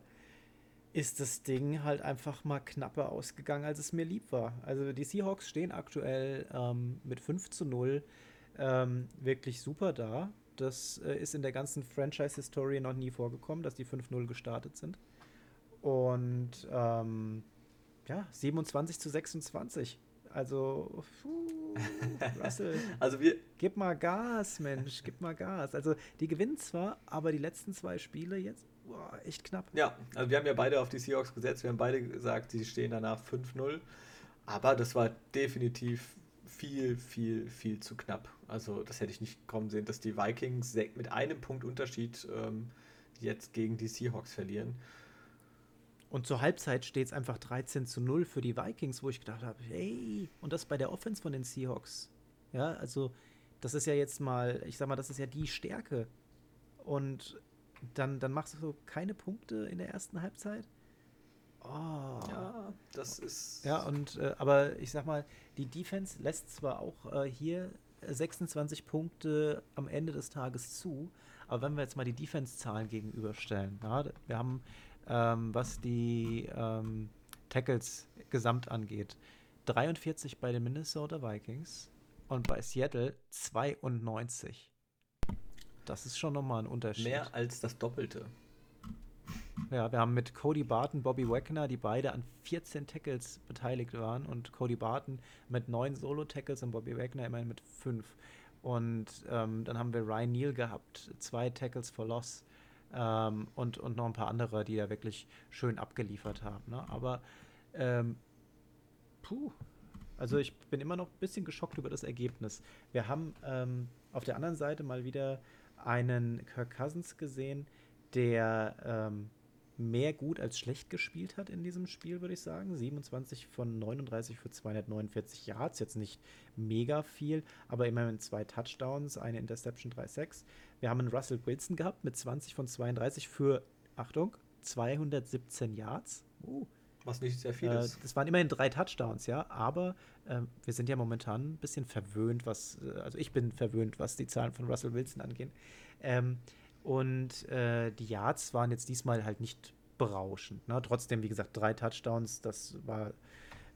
C: ist das Ding halt einfach mal knapper ausgegangen, als es mir lieb war. Also die Seahawks stehen aktuell ähm, mit 5 zu 0 ähm, wirklich super da. Das äh, ist in der ganzen Franchise-Historie noch nie vorgekommen, dass die 5-0 gestartet sind. Und ähm, ja, 27 zu 26. Also, puh, [LAUGHS] Russell,
B: also wir
C: gib mal Gas, Mensch, gib mal Gas. Also, die gewinnen zwar, aber die letzten zwei Spiele jetzt boah, echt knapp.
B: Ja, also wir haben ja beide auf die Seahawks gesetzt. Wir haben beide gesagt, sie stehen danach 5-0. Aber das war definitiv viel, viel, viel zu knapp. Also das hätte ich nicht kommen sehen, dass die Vikings mit einem Punkt Unterschied ähm, jetzt gegen die Seahawks verlieren.
C: Und zur Halbzeit steht es einfach 13 zu 0 für die Vikings, wo ich gedacht habe, hey, und das bei der Offense von den Seahawks. Ja, also das ist ja jetzt mal, ich sag mal, das ist ja die Stärke. Und dann, dann machst du keine Punkte in der ersten Halbzeit.
B: Oh. Ja, das ist.
C: Ja, und äh, aber ich sag mal, die Defense lässt zwar auch äh, hier 26 Punkte am Ende des Tages zu, aber wenn wir jetzt mal die Defense-Zahlen gegenüberstellen, ja, wir haben, ähm, was die ähm, Tackles gesamt angeht, 43 bei den Minnesota Vikings und bei Seattle 92. Das ist schon nochmal ein Unterschied.
B: Mehr als das Doppelte.
C: Ja, wir haben mit Cody Barton, Bobby Wagner, die beide an 14 Tackles beteiligt waren und Cody Barton mit 9 Solo-Tackles und Bobby Wagner immerhin mit 5. Und ähm, dann haben wir Ryan Neal gehabt, zwei Tackles for Loss ähm, und, und noch ein paar andere, die da wirklich schön abgeliefert haben. Ne? Aber ähm, puh, also ich bin immer noch ein bisschen geschockt über das Ergebnis. Wir haben ähm, auf der anderen Seite mal wieder einen Kirk Cousins gesehen, der ähm, mehr gut als schlecht gespielt hat in diesem Spiel, würde ich sagen. 27 von 39 für 249 Yards, jetzt nicht mega viel, aber immerhin zwei Touchdowns, eine Interception, 3-6. Wir haben einen Russell Wilson gehabt mit 20 von 32 für, Achtung, 217 Yards. Uh,
B: was nicht sehr viel
C: äh,
B: ist.
C: Das waren immerhin drei Touchdowns, ja, aber äh, wir sind ja momentan ein bisschen verwöhnt, was, äh, also ich bin verwöhnt, was die Zahlen von Russell Wilson angehen. Ähm, und äh, die Yards waren jetzt diesmal halt nicht berauschend. Ne? Trotzdem, wie gesagt, drei Touchdowns, das war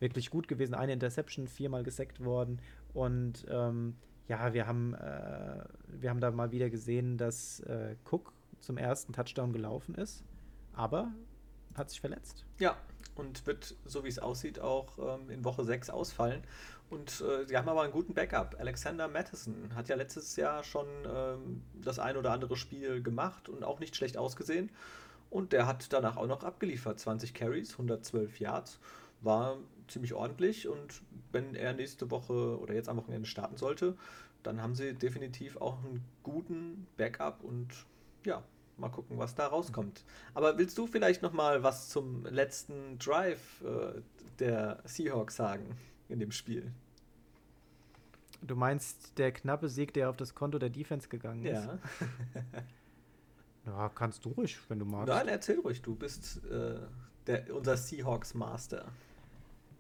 C: wirklich gut gewesen. Eine Interception, viermal gesackt worden. Und ähm, ja, wir haben, äh, wir haben da mal wieder gesehen, dass äh, Cook zum ersten Touchdown gelaufen ist, aber hat sich verletzt.
B: Ja, und wird, so wie es aussieht, auch ähm, in Woche 6 ausfallen. Und äh, sie haben aber einen guten Backup. Alexander Matheson hat ja letztes Jahr schon ähm, das ein oder andere Spiel gemacht und auch nicht schlecht ausgesehen. Und der hat danach auch noch abgeliefert. 20 Carries, 112 Yards. War ziemlich ordentlich. Und wenn er nächste Woche oder jetzt am Wochenende starten sollte, dann haben sie definitiv auch einen guten Backup und ja, mal gucken, was da rauskommt. Aber willst du vielleicht noch mal was zum letzten Drive äh, der Seahawks sagen in dem Spiel?
C: Du meinst der knappe Sieg, der auf das Konto der Defense gegangen ist?
B: Ja. [LAUGHS]
C: ja, kannst du ruhig, wenn du magst.
B: Nein, erzähl ruhig, du bist äh, der, unser Seahawks Master.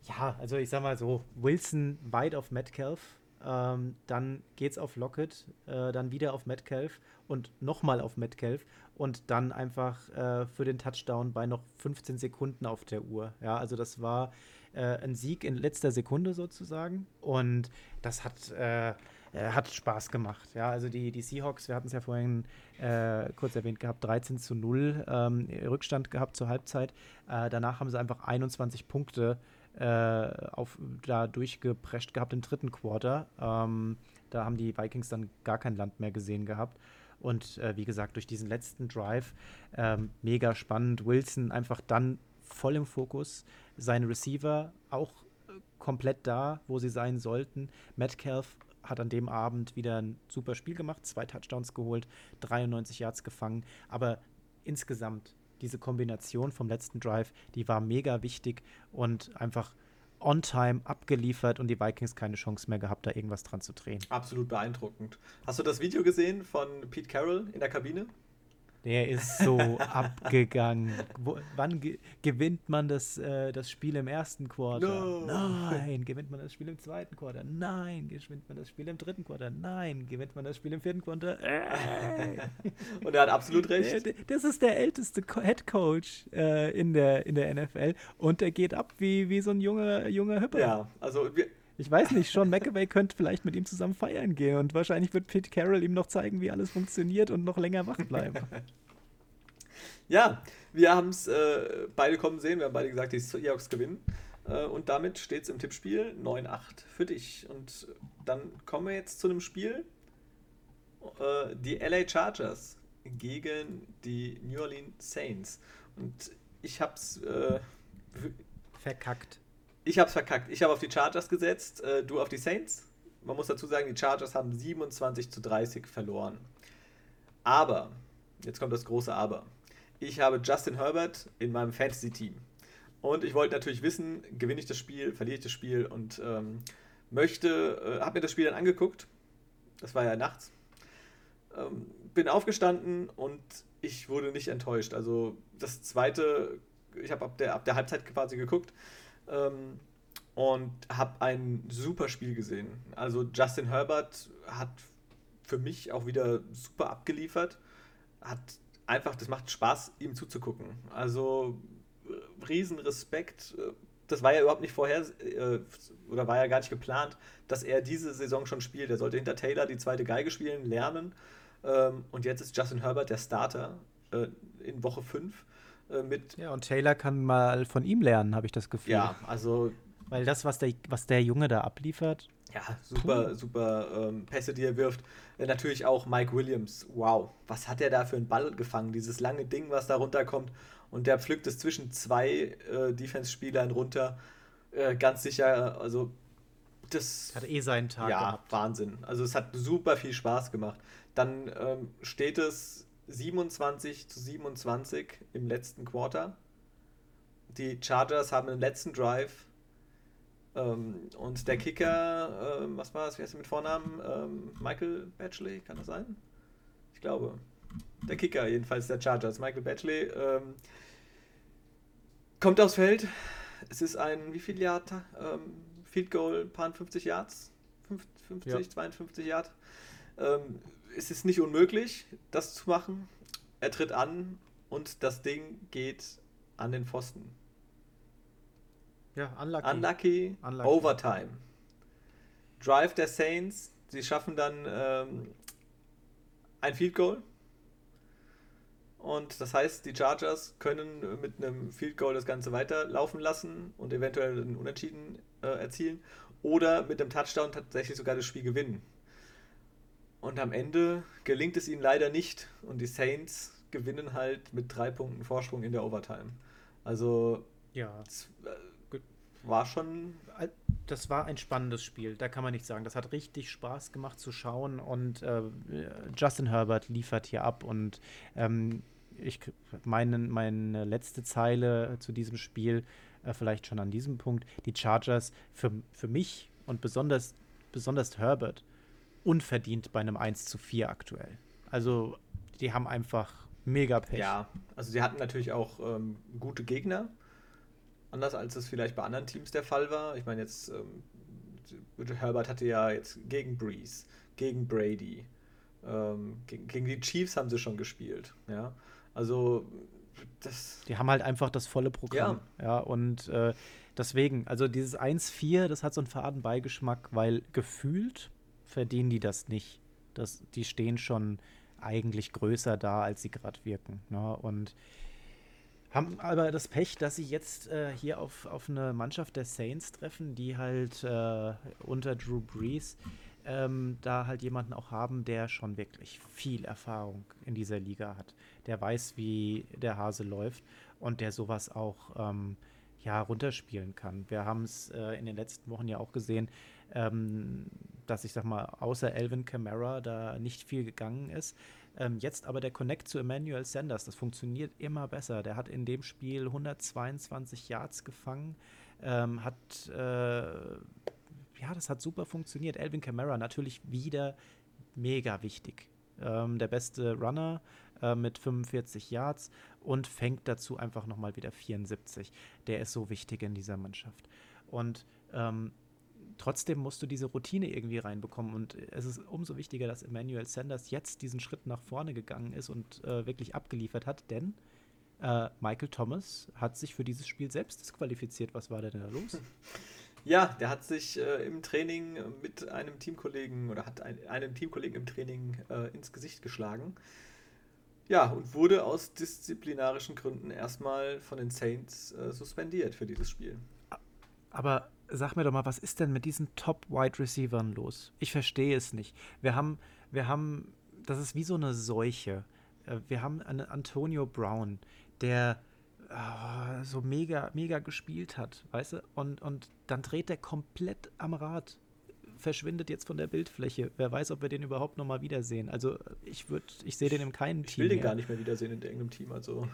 C: Ja, also ich sag mal so, Wilson weit auf Metcalf, ähm, dann geht's auf Lockett, äh, dann wieder auf Metcalf und nochmal auf Metcalf und dann einfach äh, für den Touchdown bei noch 15 Sekunden auf der Uhr. Ja, also das war äh, ein Sieg in letzter Sekunde sozusagen und das hat äh, hat Spaß gemacht. Ja, also die, die Seahawks, wir hatten es ja vorhin äh, kurz erwähnt gehabt, 13 zu 0 ähm, Rückstand gehabt zur Halbzeit. Äh, danach haben sie einfach 21 Punkte äh, auf, da durchgeprescht gehabt im dritten Quarter. Ähm, da haben die Vikings dann gar kein Land mehr gesehen gehabt. Und äh, wie gesagt, durch diesen letzten Drive ähm, mega spannend. Wilson einfach dann voll im Fokus. Seine Receiver auch äh, komplett da, wo sie sein sollten. Metcalf hat an dem Abend wieder ein super Spiel gemacht, zwei Touchdowns geholt, 93 Yards gefangen. Aber insgesamt diese Kombination vom letzten Drive, die war mega wichtig und einfach on time abgeliefert und die Vikings keine Chance mehr gehabt, da irgendwas dran zu drehen.
B: Absolut beeindruckend. Hast du das Video gesehen von Pete Carroll in der Kabine?
C: Der ist so [LAUGHS] abgegangen. Wo, wann ge gewinnt man das, äh, das Spiel im ersten Quarter?
B: No.
C: Nein. Gewinnt man das Spiel im zweiten Quarter? Nein. Gewinnt man das Spiel im dritten Quarter? Nein. Gewinnt man das Spiel im vierten Quarter? Äh.
B: Und er hat absolut recht.
C: Das ist der älteste Head Coach äh, in, der, in der NFL und der geht ab wie, wie so ein junger, junger Hüpper.
B: Ja, also wir,
C: ich weiß nicht, Sean McAvey könnte vielleicht mit ihm zusammen feiern gehen und wahrscheinlich wird Pete Carroll ihm noch zeigen, wie alles funktioniert und noch länger wach bleiben. [LAUGHS]
B: ja, wir haben es äh, beide kommen sehen, wir haben beide gesagt, die Seahawks gewinnen. Äh, und damit steht es im Tippspiel 9-8 für dich. Und dann kommen wir jetzt zu einem Spiel. Äh, die LA Chargers gegen die New Orleans Saints. Und ich hab's äh,
C: verkackt.
B: Ich hab's verkackt. Ich habe auf die Chargers gesetzt, äh, du auf die Saints. Man muss dazu sagen, die Chargers haben 27 zu 30 verloren. Aber, jetzt kommt das große Aber. Ich habe Justin Herbert in meinem Fantasy-Team. Und ich wollte natürlich wissen, gewinne ich das Spiel, verliere ich das Spiel und ähm, möchte, äh, habe mir das Spiel dann angeguckt. Das war ja nachts. Ähm, bin aufgestanden und ich wurde nicht enttäuscht. Also das zweite, ich habe ab der, ab der Halbzeit quasi geguckt ähm, und habe ein super Spiel gesehen. Also Justin Herbert hat für mich auch wieder super abgeliefert. Hat einfach, das macht Spaß, ihm zuzugucken. Also riesen Respekt. Das war ja überhaupt nicht vorher äh, oder war ja gar nicht geplant, dass er diese Saison schon spielt. Er sollte hinter Taylor die zweite Geige spielen, lernen. Ähm, und jetzt ist Justin Herbert der Starter äh, in Woche 5 äh, mit.
C: Ja, und Taylor kann mal von ihm lernen, habe ich das Gefühl.
B: Ja, also.
C: Weil das, was der, was der Junge da abliefert.
B: Ja, super, Puh. super ähm, Pässe, die er wirft. Äh, natürlich auch Mike Williams. Wow, was hat er da für einen Ball gefangen? Dieses lange Ding, was da runterkommt. Und der pflückt es zwischen zwei äh, Defense-Spielern runter. Äh, ganz sicher, also das
C: hat eh seinen Tag
B: ja, gehabt. Wahnsinn. Also es hat super viel Spaß gemacht. Dann ähm, steht es 27 zu 27 im letzten Quarter. Die Chargers haben den letzten Drive ähm, und der Kicker, ähm, was war es, wie heißt er mit Vornamen? Ähm, Michael Batchley, kann das sein? Ich glaube. Der Kicker jedenfalls der Chargers, Michael Batchley, ähm, kommt aufs Feld. Es ist ein, wie viel Yard? Ähm, Field Goal, paar 50 Yards? 50, ja. 52 Yards. Es ist nicht unmöglich, das zu machen. Er tritt an und das Ding geht an den Pfosten.
C: Ja, unlucky.
B: Unlucky, unlucky. Overtime. Drive der Saints. Sie schaffen dann ähm, ein Field Goal. Und das heißt, die Chargers können mit einem Field Goal das Ganze weiterlaufen lassen und eventuell einen Unentschieden äh, erzielen. Oder mit einem Touchdown tatsächlich sogar das Spiel gewinnen. Und am Ende gelingt es ihnen leider nicht. Und die Saints gewinnen halt mit drei Punkten Vorsprung in der Overtime. Also
C: ja.
B: Äh, war schon.
C: Das war ein spannendes Spiel, da kann man nicht sagen. Das hat richtig Spaß gemacht zu schauen und äh, Justin Herbert liefert hier ab und ähm, ich meine, meine letzte Zeile zu diesem Spiel, äh, vielleicht schon an diesem Punkt, die Chargers für, für mich und besonders, besonders Herbert unverdient bei einem 1 zu 4 aktuell. Also die haben einfach mega Pech.
B: Ja, also sie hatten natürlich auch ähm, gute Gegner. Anders als es vielleicht bei anderen Teams der Fall war. Ich meine, jetzt, ähm, Herbert hatte ja jetzt gegen Breeze, gegen Brady, ähm, gegen, gegen, die Chiefs haben sie schon gespielt. Ja, also das.
C: Die haben halt einfach das volle Programm. Ja, ja und äh, deswegen, also dieses 1-4, das hat so einen faden Beigeschmack, weil gefühlt verdienen die das nicht. Das, die stehen schon eigentlich größer da, als sie gerade wirken. Ne? Und haben aber das Pech, dass sie jetzt äh, hier auf, auf eine Mannschaft der Saints treffen, die halt äh, unter Drew Brees ähm, da halt jemanden auch haben, der schon wirklich viel Erfahrung in dieser Liga hat. Der weiß, wie der Hase läuft und der sowas auch ähm, ja, runterspielen kann. Wir haben es äh, in den letzten Wochen ja auch gesehen, ähm, dass ich sag mal, außer Elvin Kamara da nicht viel gegangen ist. Ähm, jetzt aber der Connect zu Emmanuel Sanders, das funktioniert immer besser. Der hat in dem Spiel 122 Yards gefangen, ähm, hat, äh, ja, das hat super funktioniert. Elvin Kamara natürlich wieder mega wichtig. Ähm, der beste Runner äh, mit 45 Yards und fängt dazu einfach nochmal wieder 74. Der ist so wichtig in dieser Mannschaft. Und ähm, trotzdem musst du diese Routine irgendwie reinbekommen. Und es ist umso wichtiger, dass Emmanuel Sanders jetzt diesen Schritt nach vorne gegangen ist und äh, wirklich abgeliefert hat, denn äh, Michael Thomas hat sich für dieses Spiel selbst disqualifiziert. Was war denn da los? [LAUGHS]
B: Ja, der hat sich äh, im Training mit einem Teamkollegen oder hat ein, einem Teamkollegen im Training äh, ins Gesicht geschlagen. Ja, und wurde aus disziplinarischen Gründen erstmal von den Saints äh, suspendiert für dieses Spiel.
C: Aber sag mir doch mal, was ist denn mit diesen Top-Wide Receivern los? Ich verstehe es nicht. Wir haben, wir haben, das ist wie so eine Seuche. Äh, wir haben einen Antonio Brown, der oh, so mega, mega gespielt hat, weißt du? Und, und dann dreht er komplett am Rad, verschwindet jetzt von der Bildfläche. Wer weiß, ob wir den überhaupt nochmal wiedersehen. Also ich würde, ich sehe den in keinem
B: ich
C: Team.
B: Ich will den mehr. gar nicht mehr wiedersehen in irgendeinem Team. Also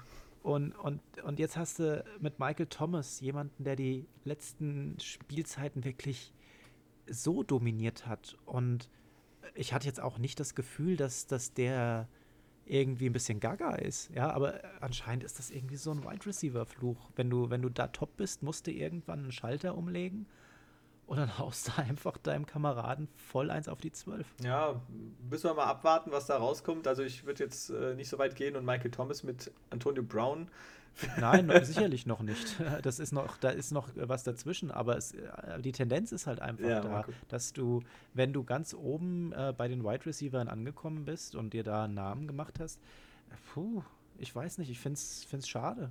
C: und, und, und jetzt hast du mit Michael Thomas jemanden, der die letzten Spielzeiten wirklich so dominiert hat. Und ich hatte jetzt auch nicht das Gefühl, dass, dass der irgendwie ein bisschen gaga ist. Ja, aber anscheinend ist das irgendwie so ein Wide Receiver-Fluch. Wenn du, wenn du da top bist, musst du irgendwann einen Schalter umlegen. Und dann [LAUGHS] haust du einfach deinem Kameraden voll eins auf die 12.
B: Ja, müssen wir mal abwarten, was da rauskommt. Also ich würde jetzt äh, nicht so weit gehen und Michael Thomas mit Antonio Brown. [LAUGHS]
C: Nein, noch, sicherlich noch nicht. [LAUGHS] Das ist noch, da ist noch was dazwischen, aber es, äh, die Tendenz ist halt einfach
B: Ja,
C: da, dass du, wenn du ganz oben äh, bei den Wide Receivern angekommen bist und dir da einen Namen gemacht hast, äh, puh, ich weiß nicht, ich finde es schade.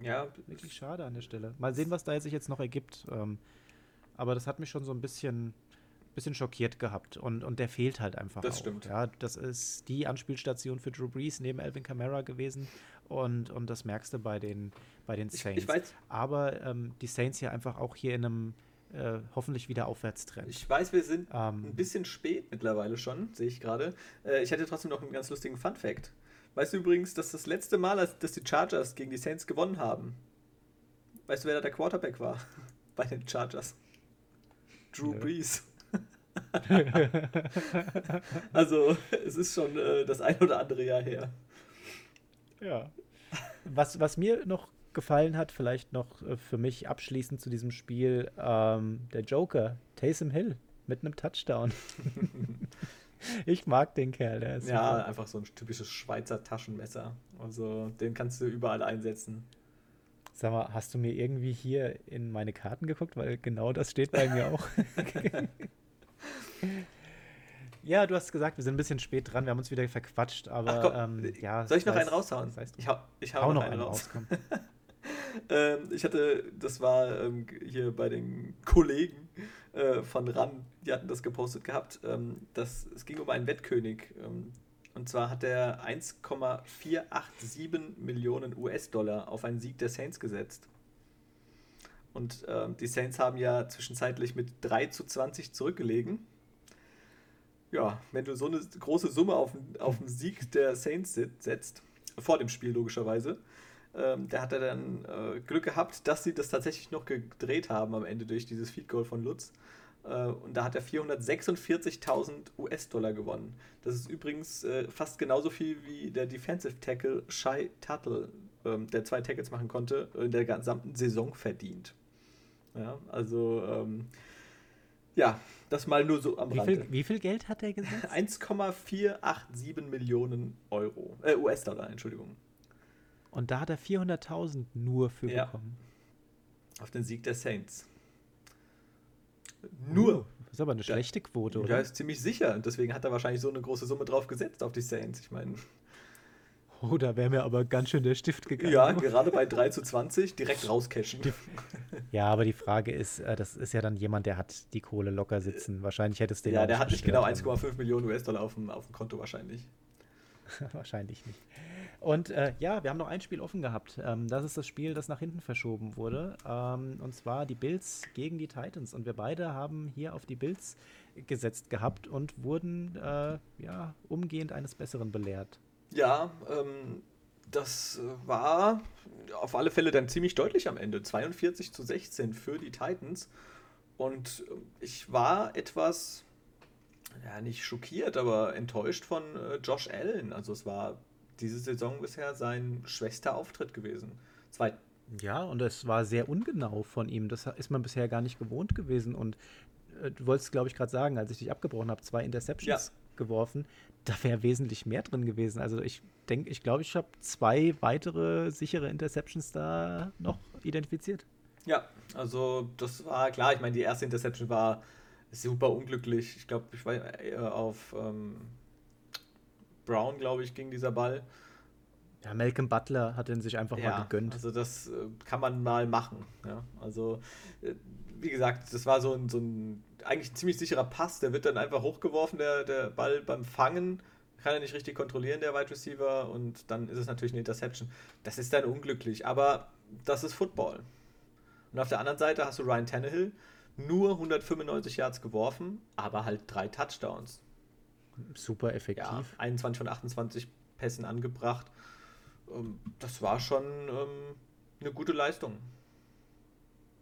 B: Ja,
C: Wirklich schade an der Stelle. Mal sehen, was da sich jetzt noch ergibt. Ähm, aber das hat mich schon so ein bisschen, bisschen schockiert gehabt. Und, und der fehlt halt einfach.
B: Das
C: auch.
B: stimmt.
C: Ja, das ist die Anspielstation für Drew Brees neben Alvin Kamara gewesen. Und, und das merkst du bei den, bei den
B: ich,
C: Saints.
B: ich weiß,
C: Aber ähm, die Saints hier einfach auch hier in einem äh, hoffentlich wieder Aufwärtstrend.
B: ich weiß, wir sind
C: Ähm,
B: ein bisschen spät mittlerweile schon, sehe ich gerade. Äh, ich hatte trotzdem noch einen ganz lustigen Fun-Fact. Weißt du übrigens, dass das letzte Mal, als, dass die Chargers gegen die Saints gewonnen haben, weißt du, wer da der Quarterback war? [LAUGHS] Bei den Chargers. Drew. Brees. [LAUGHS] also, es ist schon äh, das ein oder andere Jahr her.
C: Ja. Was, was mir noch gefallen hat, vielleicht noch äh, für mich abschließend zu diesem Spiel, ähm, der Joker, Taysom Hill, mit einem Touchdown. [LAUGHS] ich mag den Kerl, der ist
B: Ja,
C: super.
B: einfach so ein typisches Schweizer Taschenmesser. Also, den kannst du überall einsetzen.
C: Sag mal, hast du mir irgendwie hier in meine Karten geguckt? Weil genau das steht bei mir auch. [LAUGHS] ja, du hast gesagt, wir sind ein bisschen spät dran, wir haben uns wieder verquatscht, aber
B: Ach komm,
C: ähm, ja.
B: soll ich noch
C: sei
B: einen raushauen?
C: es drum.
B: Ich hau, ich hau,
C: Hau
B: noch,
C: noch
B: einen
C: einen
B: raus. [LAUGHS] Ähm, ich hatte, das war ähm, hier bei den Kollegen äh, von RAN, die hatten das gepostet gehabt. Ähm, das, es ging um einen Wettkönig. Und zwar hat er 1,487 Millionen US-Dollar auf einen Sieg der Saints gesetzt. Und ähm, die Saints haben ja zwischenzeitlich mit 3 zu 20 zurückgelegen. Ja, wenn du so eine große Summe auf, auf den Sieg der Saints setzt, vor dem Spiel logischerweise, ähm, da hat er dann äh, Glück gehabt, dass sie das tatsächlich noch gedreht haben am Ende durch dieses Feed Goal von Lutz. Äh, und da hat er 446.000 US-Dollar gewonnen. Das ist übrigens äh, fast genauso viel wie der Defensive Tackle Shai Tuttle, ähm, der zwei Tackles machen konnte, in der gesamten Saison verdient. Ja, also, ähm, ja, das mal nur so am
C: Wie
B: Rande.
C: viel, wie viel Geld hat er gesetzt? [LAUGHS]
B: 1,487 Millionen Euro. Äh, US-Dollar, Entschuldigung.
C: Und da hat er 400.000 nur für
B: Ja.
C: bekommen.
B: Auf den Sieg der Saints. Nur.
C: Uh, Das ist aber eine
B: Ja.
C: schlechte Quote,
B: Ja,
C: oder?
B: ist ziemlich sicher. Und deswegen hat er wahrscheinlich so eine große Summe drauf gesetzt auf die Saints. Ich meine,
C: Oh, da wäre mir aber ganz schön der Stift gegangen.
B: ja, gerade bei 3 zu 20 direkt rauscashen.
C: Ja, aber die Frage ist, äh, das ist ja dann jemand, der hat die Kohle locker sitzen. Wahrscheinlich hättest du den
B: Ja, der hat nicht genau
C: gestört,
B: 1,5 Millionen US-Dollar auf dem, auf dem Konto wahrscheinlich. [LAUGHS]
C: Wahrscheinlich nicht. Und äh, ja, wir haben noch ein Spiel offen gehabt. Ähm, das ist das Spiel, das nach hinten verschoben wurde. Ähm, und zwar die Bills gegen die Titans. Und wir beide haben hier auf die Bills gesetzt gehabt und wurden äh, ja umgehend eines Besseren belehrt.
B: Ja, ähm, das war auf alle Fälle dann ziemlich deutlich am Ende. 42 zu 16 für die Titans. Und äh, ich war etwas, ja, nicht schockiert, aber enttäuscht von äh, Josh Allen. Also es war diese Saison bisher sein schwächster Auftritt gewesen. Zwei,
C: Ja, und es war sehr ungenau von ihm. Das ist man bisher gar nicht gewohnt gewesen. Und äh, du wolltest, glaube ich, gerade sagen, als ich dich abgebrochen habe, zwei Interceptions geworfen. Da wäre wesentlich mehr drin gewesen. Also ich denke, ich glaube, ich habe zwei weitere sichere Interceptions da noch identifiziert.
B: Ja, also das war klar. Ich meine, die erste Interception war super unglücklich. Ich glaube, ich war äh, auf ähm, Brown, glaube ich, ging dieser Ball.
C: Ja, Malcolm Butler hat ihn sich einfach mal gegönnt.
B: Also das äh, kann man mal machen. Ja? Also äh, wie gesagt, das war so ein, so ein eigentlich ein ziemlich sicherer Pass. Der wird dann einfach hochgeworfen, der, der Ball beim Fangen. Kann er nicht richtig kontrollieren, der Wide Receiver. Und dann ist es natürlich eine Interception. Das ist dann unglücklich. Aber das ist Football. Und auf der anderen Seite hast du Ryan Tannehill. Nur 195 Yards geworfen, aber halt drei Touchdowns.
C: Super effektiv.
B: Ja, 21 von 28 Pässen angebracht. Ähm, Das war schon ähm, eine gute Leistung.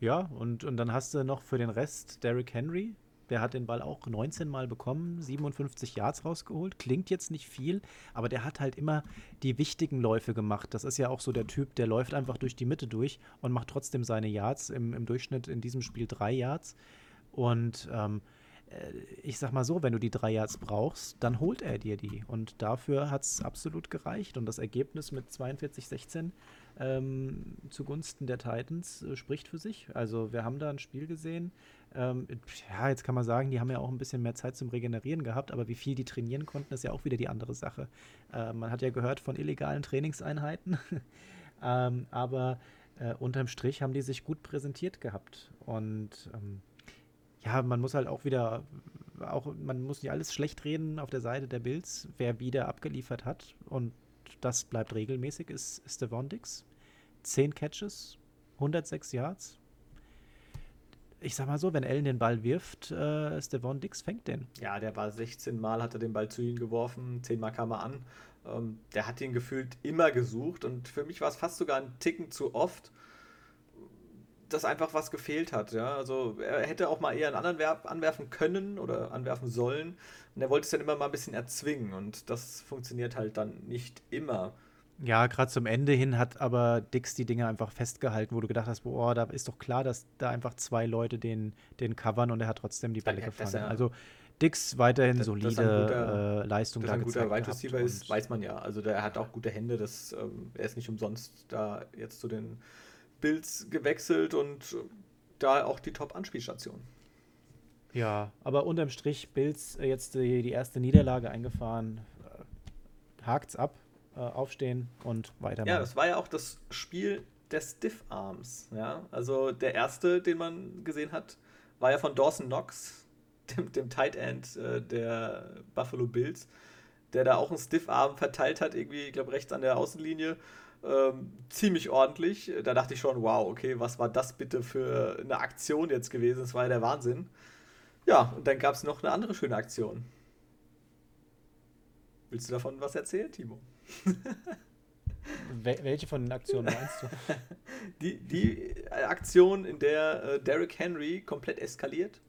C: Ja, und, und dann hast du noch für den Rest Derrick Henry. Der hat den Ball auch 19 Mal bekommen, 57 Yards rausgeholt. Klingt jetzt nicht viel, aber der hat halt immer die wichtigen Läufe gemacht. Das ist ja auch so der Typ, der läuft einfach durch die Mitte durch und macht trotzdem seine Yards. Im, im Durchschnitt in diesem Spiel drei Yards. Und ähm, äh, ich sag mal so, wenn du die drei Yards brauchst, dann holt er dir die. Und dafür hat es absolut gereicht. Und das Ergebnis mit 42-16 ähm, zugunsten der Titans äh, spricht für sich. Also wir haben da ein Spiel gesehen. Ähm, ja, jetzt kann man sagen, die haben ja auch ein bisschen mehr Zeit zum Regenerieren gehabt, aber wie viel die trainieren konnten, ist ja auch wieder die andere Sache. Äh, man hat ja gehört von illegalen Trainingseinheiten, [LAUGHS] ähm, aber äh, unterm Strich haben die sich gut präsentiert gehabt. Und ähm, ja, man muss halt auch wieder, auch, man muss nicht alles schlecht reden auf der Seite der Bills, wer wieder abgeliefert hat. Und das bleibt regelmäßig, ist, Devon Dix. Zehn Catches, 106 Yards. Ich sag mal so, wenn Allen den Ball wirft, äh, Devon Dix fängt den.
B: Ja, der war 16 Mal, hat er den Ball zu ihm geworfen, 10 Mal kam er an. Ähm, der hat ihn gefühlt immer gesucht und für mich war es fast sogar ein Ticken zu oft dass einfach was gefehlt hat. Ja? Also er hätte auch mal eher einen anderen Verb anwerfen können oder anwerfen sollen. Und er wollte es dann immer mal ein bisschen erzwingen und das funktioniert halt dann nicht immer.
C: Ja, gerade zum Ende hin hat aber Dix die Dinge einfach festgehalten, wo du gedacht hast, boah, da ist doch klar, dass da einfach zwei Leute den, den covern und er hat trotzdem die Bälle gefangen. Ja, also Dix weiterhin das, solide das guter, äh, Leistung
B: dass da ein guter Wide Receiver ist, weiß man ja. Also der hat auch gute Hände, das, ähm, er ist nicht umsonst da jetzt zu den Bills gewechselt und da auch die Top-Anspielstation.
C: Ja, aber unterm Strich Bills äh, jetzt die, die erste Niederlage eingefahren. Äh, hakt's ab, äh, aufstehen und weitermachen.
B: Ja, das war ja auch das Spiel der Stiff Arms. Ja, also der erste, den man gesehen hat, war ja von Dawson Knox, [LAUGHS] dem, dem Tight End äh, der Buffalo Bills, der da auch einen Stiff Arm verteilt hat, irgendwie, ich glaube, rechts an der Außenlinie ähm, ziemlich ordentlich. Da dachte ich schon, wow, okay, was war das bitte für eine Aktion jetzt gewesen? Das war ja der Wahnsinn. Ja, und dann gab es noch eine andere schöne Aktion. Willst du davon was erzählen, Timo? [LAUGHS]
C: welche von den Aktionen meinst du? [LAUGHS]
B: die, die Aktion, in der äh, Derrick Henry komplett eskaliert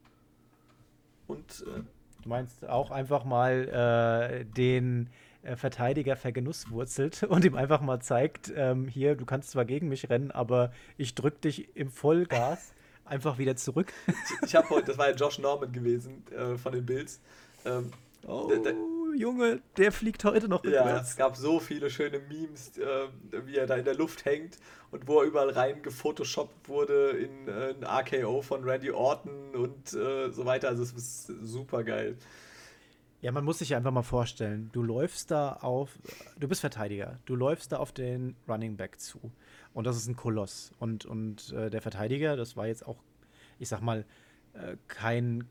B: und. Äh,
C: du meinst auch einfach mal äh, den Verteidiger vergenusswurzelt [LAUGHS] und ihm einfach mal zeigt, ähm, hier, du kannst zwar gegen mich rennen, aber ich drück dich im Vollgas [LAUGHS] einfach wieder zurück.
B: ich, ich habe heute, das war ja Josh Norman gewesen äh, von den Bills. Ähm,
C: oh, Junge, der fliegt heute noch
B: rückwärts. Ja, es gab so viele schöne Memes, äh, wie er da in der Luft hängt und wo er überall rein gefotoshoppt wurde in äh, ein RKO von Randy Orton und äh, so weiter. Also es ist super geil.
C: Ja, man muss sich einfach mal vorstellen, du läufst da auf, du bist Verteidiger, du läufst da auf den Running Back zu. Und das ist ein Koloss. Und, und äh, der Verteidiger, das war jetzt auch, ich sag mal, äh, kein,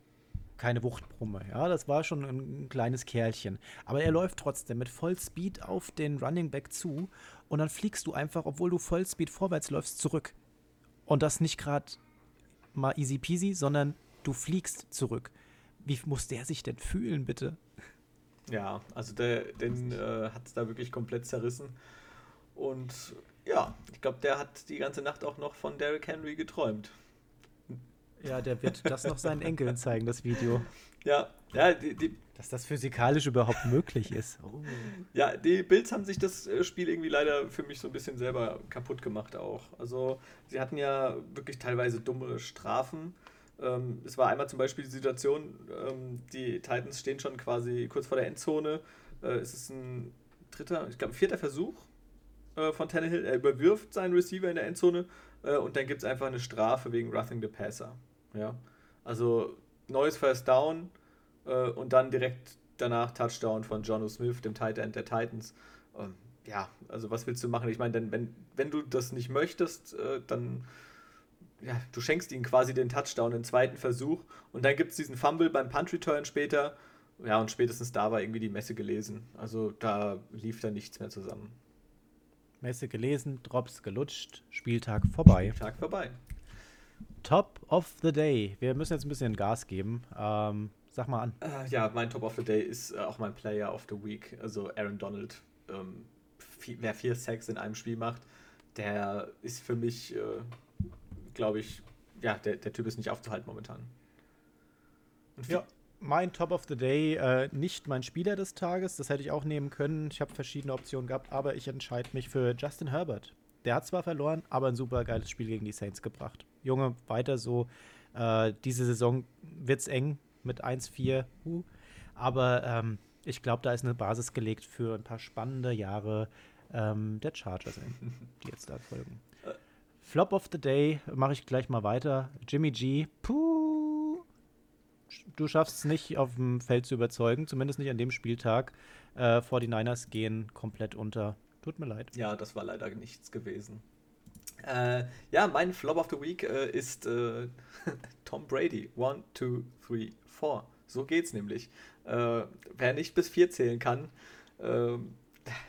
C: keine Wuchtbrumme. Ja, das war schon ein, ein, kleines Kerlchen. Aber er läuft trotzdem mit Vollspeed auf den Running Back zu. Und dann fliegst du einfach, obwohl du Vollspeed vorwärts läufst, zurück. Und das nicht gerade mal easy peasy, sondern du fliegst zurück. Wie muss der sich denn fühlen, bitte?
B: Ja, also der, den äh, hat es da wirklich komplett zerrissen. Und ja, ich glaube, der hat die ganze Nacht auch noch von Derrick Henry geträumt.
C: Ja, der wird das noch seinen Enkeln zeigen, das Video.
B: Ja, ja, die, die,
C: dass das physikalisch überhaupt möglich ist.
B: Oh. Ja, die Bills haben sich das äh, Spiel irgendwie leider für mich so ein bisschen selber kaputt gemacht auch. Also sie hatten ja wirklich teilweise dumme Strafen ähm, es war einmal zum Beispiel die Situation, ähm, die Titans stehen schon quasi kurz vor der Endzone. Äh, es ist ein dritter, ich glaube, vierter Versuch äh, von Tannehill. Er überwirft seinen Receiver in der Endzone äh, und dann gibt es einfach eine Strafe wegen Roughing the Passer. Ja? Also neues First Down äh, und dann direkt danach Touchdown von Jono Smith, dem Tight End der Titans. Ähm, ja, also was willst du machen? Ich meine, wenn, wenn du das nicht möchtest, äh, dann ja, du schenkst ihnen quasi den Touchdown im zweiten Versuch und dann gibt es diesen Fumble beim Punt Return später. Ja, und spätestens da war irgendwie die Messe gelesen. Also da lief da nichts mehr zusammen.
C: Messe gelesen, Drops gelutscht, Spieltag vorbei.
B: Spieltag vorbei.
C: Top of the Day. Wir müssen jetzt ein bisschen Gas geben. Ähm, sag mal an.
B: Äh, ja, mein Top of the Day ist äh, auch mein Player of the Week, also Aaron Donald. Ähm, wer vier Sacks in einem Spiel macht, der ist für mich äh, glaube ich, ja, der, der Typ ist nicht aufzuhalten momentan.
C: ja, mein Top of the Day, äh, nicht mein Spieler des Tages, das hätte ich auch nehmen können. Ich habe verschiedene Optionen gehabt, aber ich entscheide mich für Justin Herbert. Der hat zwar verloren, aber ein super geiles Spiel gegen die Saints gebracht. Junge, weiter so. Äh, diese Saison wird es eng mit 1-4. Uh, aber ähm, ich glaube, da ist eine Basis gelegt für ein paar spannende Jahre ähm, der Chargers, die jetzt da folgen. Flop of the Day mache ich gleich mal weiter. Jimmy G. Puh. Du schaffst es nicht, auf dem Feld zu überzeugen, zumindest nicht an dem Spieltag. Äh, 49ers gehen komplett unter. Tut mir leid.
B: Ja, das war leider nichts gewesen. Äh, ja, mein Flop of the Week äh, ist äh, [LAUGHS] Tom Brady. One, two, three, four. So geht's nämlich. Äh, wer nicht bis vier zählen kann, ähm,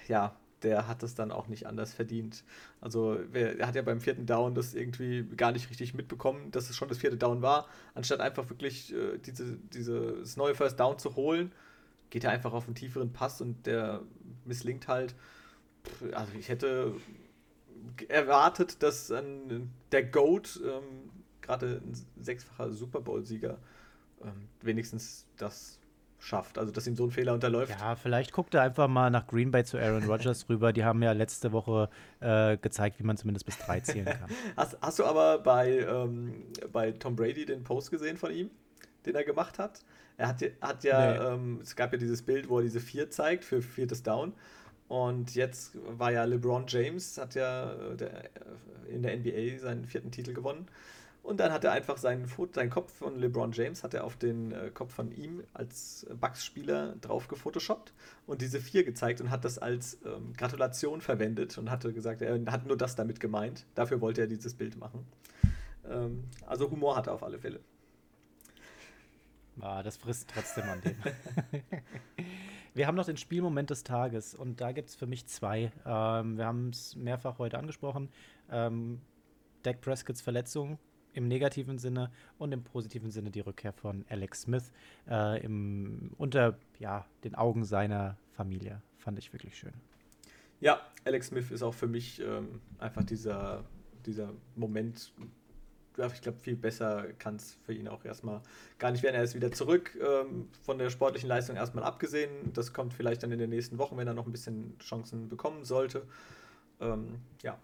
B: ja, der hat es dann auch nicht anders verdient. Also er hat ja beim vierten Down das irgendwie gar nicht richtig mitbekommen, dass es schon das vierte Down war. Anstatt einfach wirklich äh, diese, dieses neue First Down zu holen, geht er einfach auf einen tieferen Pass und der misslingt halt. Also ich hätte erwartet, dass ähm, der GOAT, ähm, gerade ein sechsfacher Super Bowl-Sieger, ähm, wenigstens das schafft. Also, dass ihm so ein Fehler unterläuft.
C: Ja, vielleicht guckt er einfach mal nach Green Bay zu Aaron Rodgers [LAUGHS] rüber. Die haben ja letzte Woche äh, gezeigt, wie man zumindest bis drei zählen kann. [LAUGHS]
B: hast, hast, du aber bei, ähm, bei Tom Brady den Post gesehen von ihm, den er gemacht hat? Er hat, hat ja, nee. ähm, es gab ja dieses Bild, wo er diese vier zeigt für viertes Down. Und jetzt war ja LeBron James, hat ja äh, der, äh, in der NBA seinen vierten Titel gewonnen. Und dann hat er einfach seinen, seinen Kopf von LeBron James hat er auf den äh, Kopf von ihm als Bucks-Spieler drauf gefotoshoppt und diese vier gezeigt und hat das als ähm, Gratulation verwendet und hatte gesagt, er hat nur das damit gemeint. Dafür wollte er dieses Bild machen. Ähm, also Humor hat er auf alle Fälle.
C: Ah, das frisst trotzdem an dem. [LAUGHS] wir haben noch den Spielmoment des Tages und da gibt es für mich zwei. Ähm, wir haben es mehrfach heute angesprochen. Ähm, Dak Prescotts Verletzung im negativen Sinne und im positiven Sinne die Rückkehr von Alex Smith äh, im, unter ja, den Augen seiner Familie. Fand ich wirklich schön.
B: Ja, Alex Smith ist auch für mich ähm, einfach dieser, dieser Moment. Ich glaube, viel besser kann es für ihn auch erstmal gar nicht werden. Er ist wieder zurück, ähm, von der sportlichen Leistung erstmal abgesehen. Das kommt vielleicht dann in den nächsten Wochen, wenn er noch ein bisschen Chancen bekommen sollte. Ähm, ja.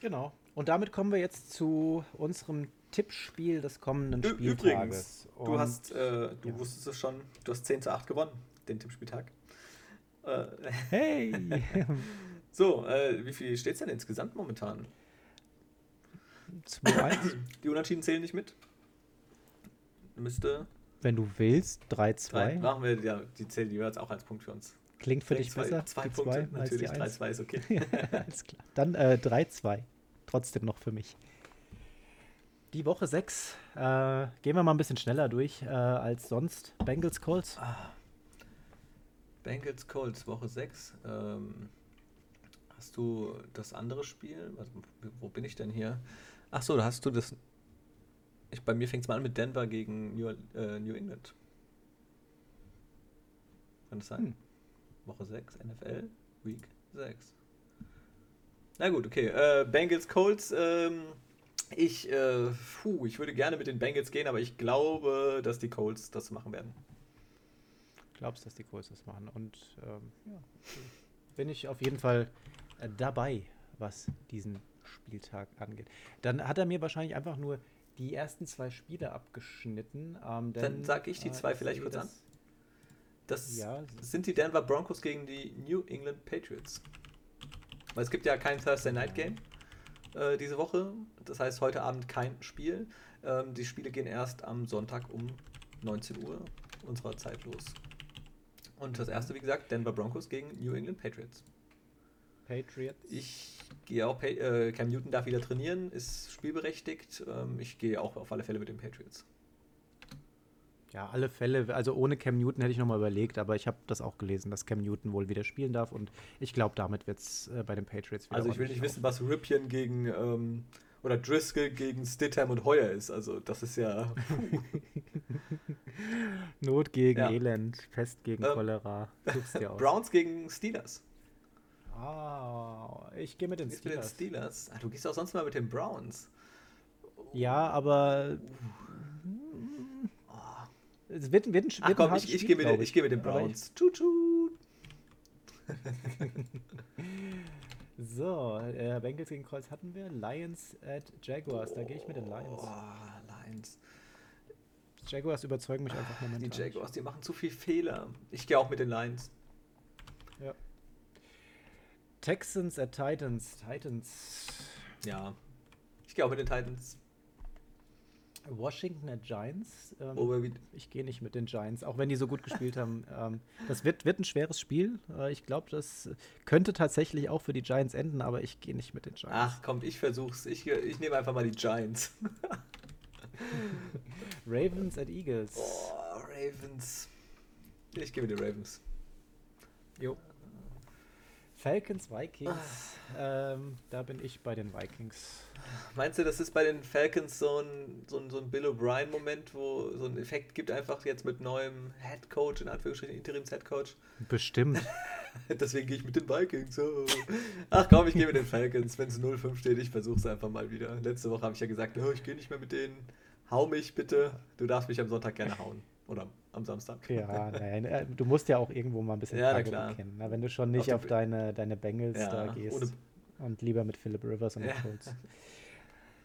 C: Genau. Und damit kommen wir jetzt zu unserem Tippspiel des kommenden Spieltages.
B: Übrigens, du hast, äh, du ja. wusstest es schon, du hast 10 zu 8 gewonnen, den Tippspieltag.
C: Äh, [LAUGHS] hey!
B: so, äh, wie viel steht es denn insgesamt momentan?
C: 2-1.
B: Die Unentschieden zählen nicht mit. Müsste.
C: Wenn du willst, 3-2.
B: Machen wir, ja, die zählen jeweils auch als Punkt für uns.
C: Klingt für dich zwei, besser?
B: Zwei Punkte, natürlich. 3-2 ist okay. [LAUGHS]
C: Alles klar. Dann äh, 3-2 trotzdem noch für mich. Die Woche 6 äh, gehen wir mal ein bisschen schneller durch äh, als sonst. Bengals Colts. Ah.
B: Bengals Colts, Woche 6. Ähm, hast du das andere Spiel? Also, wo bin ich denn hier? Ach so, da hast du das. Ich, bei mir fängt es mal an mit Denver gegen New, äh, New England. Kann das sein? Hm. Woche 6, NFL, Week 6. Na gut, okay. Äh, Bengals Colts. Ähm, ich, äh, puh, ich würde gerne mit den Bengals gehen, aber ich glaube, dass die Colts das machen werden.
C: Glaubst, dass die Colts das machen? Und ähm, ja, bin ich auf jeden Fall äh, dabei, was diesen Spieltag angeht. Dann hat er mir wahrscheinlich einfach nur die ersten zwei Spiele abgeschnitten. Ähm, denn,
B: Dann sage ich die zwei äh, vielleicht kurz an. Das ja, sind die Denver Broncos gegen die New England Patriots. Weil es gibt ja kein Thursday Night Game äh, diese Woche. Das heißt, heute Abend kein Spiel. Ähm, die Spiele gehen erst am Sonntag um 19 Uhr unserer Zeit los. Und das erste, wie gesagt, Denver Broncos gegen New England Patriots.
C: Patriots.
B: Ich gehe auch, äh, Cam Newton darf wieder trainieren, ist spielberechtigt. Ähm, ich gehe auch auf alle Fälle mit den Patriots.
C: Ja, alle Fälle. Also ohne Cam Newton hätte ich nochmal überlegt, aber ich habe das auch gelesen, dass Cam Newton wohl wieder spielen darf und ich glaube, damit wird es äh, bei den Patriots
B: wieder. Also ich will nicht wissen, was Ripien gegen ähm, oder Driscoll gegen Stidham und Heuer ist. Also das ist ja. [LAUGHS]
C: Not gegen ja. Elend, Pest gegen ähm, Cholera. [LAUGHS]
B: Browns gegen Steelers.
C: Ah, ich gehe mit den Steelers. Mit den
B: Steelers. Ah, du gehst auch sonst mal mit den Browns.
C: Ja, aber. Es wird, wird
B: ein, Ach komm, ich, ich gehe mit, ich. geh mit den Browns. Tschut, tschut. [LAUGHS]
C: So, äh, Bengals gegen Kreuz hatten wir. Lions at Jaguars. Da gehe ich mit den Lions.
B: Oh, Lions.
C: Jaguars überzeugen mich einfach momentan.
B: Die. Jaguars, die machen zu viel Fehler. Ich gehe auch mit den Lions.
C: Ja. Texans at Titans. Titans.
B: Ja. Ich gehe auch mit den Titans.
C: Washington at Giants. Ähm,
B: wie-
C: ich gehe nicht mit den Giants, auch wenn die so gut gespielt haben. [LAUGHS] Ähm, das wird, wird ein schweres Spiel. Äh, ich glaube, das könnte tatsächlich auch für die Giants enden, aber ich gehe nicht mit den Giants.
B: Ach komm, ich versuch's. Ich, ich nehme einfach mal die Giants. [LAUGHS]
C: Ravens at Eagles.
B: Oh, Ravens. Ich gehe mit den Ravens.
C: Jo. Falcons, Vikings. Ähm, da bin ich bei den Vikings.
B: Meinst du, das ist bei den Falcons so ein, so ein, so ein Bill O'Brien-Moment, wo so ein Effekt gibt, einfach jetzt mit neuem Head Coach, in Anführungsstrichen Interims-Head Coach?
C: Bestimmt. [LAUGHS]
B: Deswegen gehe ich mit den Vikings. Oh. Ach komm, ich gehe mit den Falcons. Wenn es 0-5 steht, ich versuche es einfach mal wieder. Letzte Woche habe ich ja gesagt, oh, ich gehe nicht mehr mit denen. Hau mich bitte. Du darfst mich am Sonntag gerne hauen. Oder am Samstag.
C: Ja, nein, äh, du musst ja auch irgendwo mal ein bisschen [LAUGHS]
B: Ja, klar.
C: bekennen. Na, wenn du schon nicht
B: Auf
C: auf, deine, deine Bengals
B: Ja,
C: da gehst
B: ohne-
C: und lieber mit Philip Rivers und
B: Ja.
C: Colts.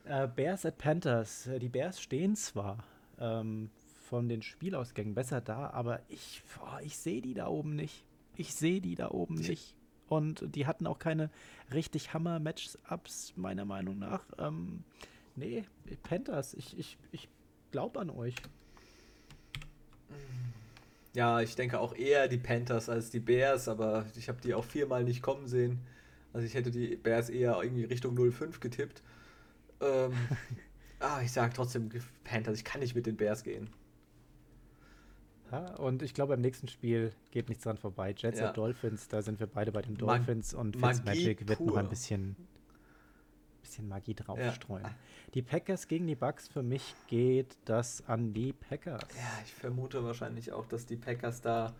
C: Äh, Bears at Panthers. Äh, Die Bears stehen zwar ähm, von den Spielausgängen besser da, aber ich, boah, ich sehe die da oben nicht. Ich sehe die da oben nicht. Und die hatten auch keine richtig Hammer-Matchups, meiner Meinung nach. Ähm, nee, Panthers, ich, ich, ich glaube an euch.
B: Ja, ich denke auch eher die Panthers als die Bears, aber ich habe die auch viermal nicht kommen sehen. Also ich hätte die Bears eher irgendwie Richtung 0-5 getippt. Ähm, [LAUGHS] ah, ich sage trotzdem Panthers, ich kann nicht mit den Bears gehen.
C: Ja, und ich glaube, beim nächsten Spiel geht nichts dran vorbei. Jets
B: Ja.
C: und Dolphins, da sind wir beide bei den
B: Mag-
C: Dolphins und
B: Magie
C: Fitzmagic wird noch ein bisschen, bisschen Magie draufstreuen. Die Packers gegen die Bucks, für mich geht das an die Packers.
B: Ja, ich vermute wahrscheinlich auch, dass die Packers da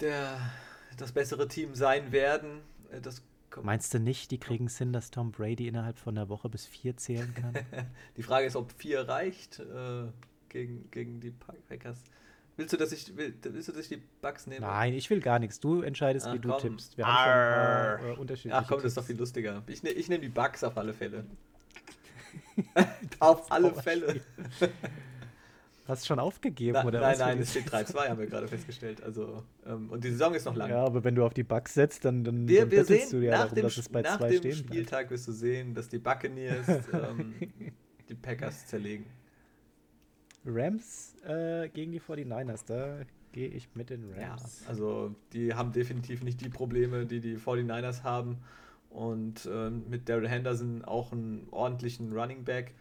B: der, das bessere Team sein werden. Äh, Das
C: Meinst du nicht, die kriegen es hin, dass Tom Brady innerhalb von einer Woche bis vier zählen kann? [LAUGHS]
B: Die Frage ist, ob vier reicht äh, gegen, gegen die Pa- Packers. Willst du, dass ich, will, willst du, dass ich die Bucks nehme?
C: Nein, ich will gar nichts. Du entscheidest,
B: Ach,
C: wie du
B: komm.
C: tippst. Wir haben schon
B: Arr.
C: paar, äh, unterschiedliche
B: Ach komm, das ist doch viel lustiger. Ich, ne, ich nehme die Bugs auf alle Fälle. [LAUGHS] auf alle. Fälle.
C: Hast du schon aufgegeben,
B: Na,
C: oder
B: nein,
C: was?
B: nein, es steht 3-2, haben wir gerade festgestellt. Also, ähm, und die Saison ist noch lang.
C: Ja, aber wenn du auf die Bucks setzt, dann, dann,
B: wir,
C: dann
B: wir sehen,
C: du ja
B: nach
C: darum,
B: dem,
C: dass es bei
B: nach
C: zwei
B: dem
C: stehen bleibt.
B: Spieltag wirst du sehen, dass die Buccaneers ähm, [LAUGHS] die Packers zerlegen.
C: Rams äh, gegen die 49ers, da gehe ich mit den
B: Ja,
C: Rams.
B: also die haben definitiv nicht die Probleme, die die 49ers haben. Und ähm, mit Daryl Henderson auch einen ordentlichen Running Back.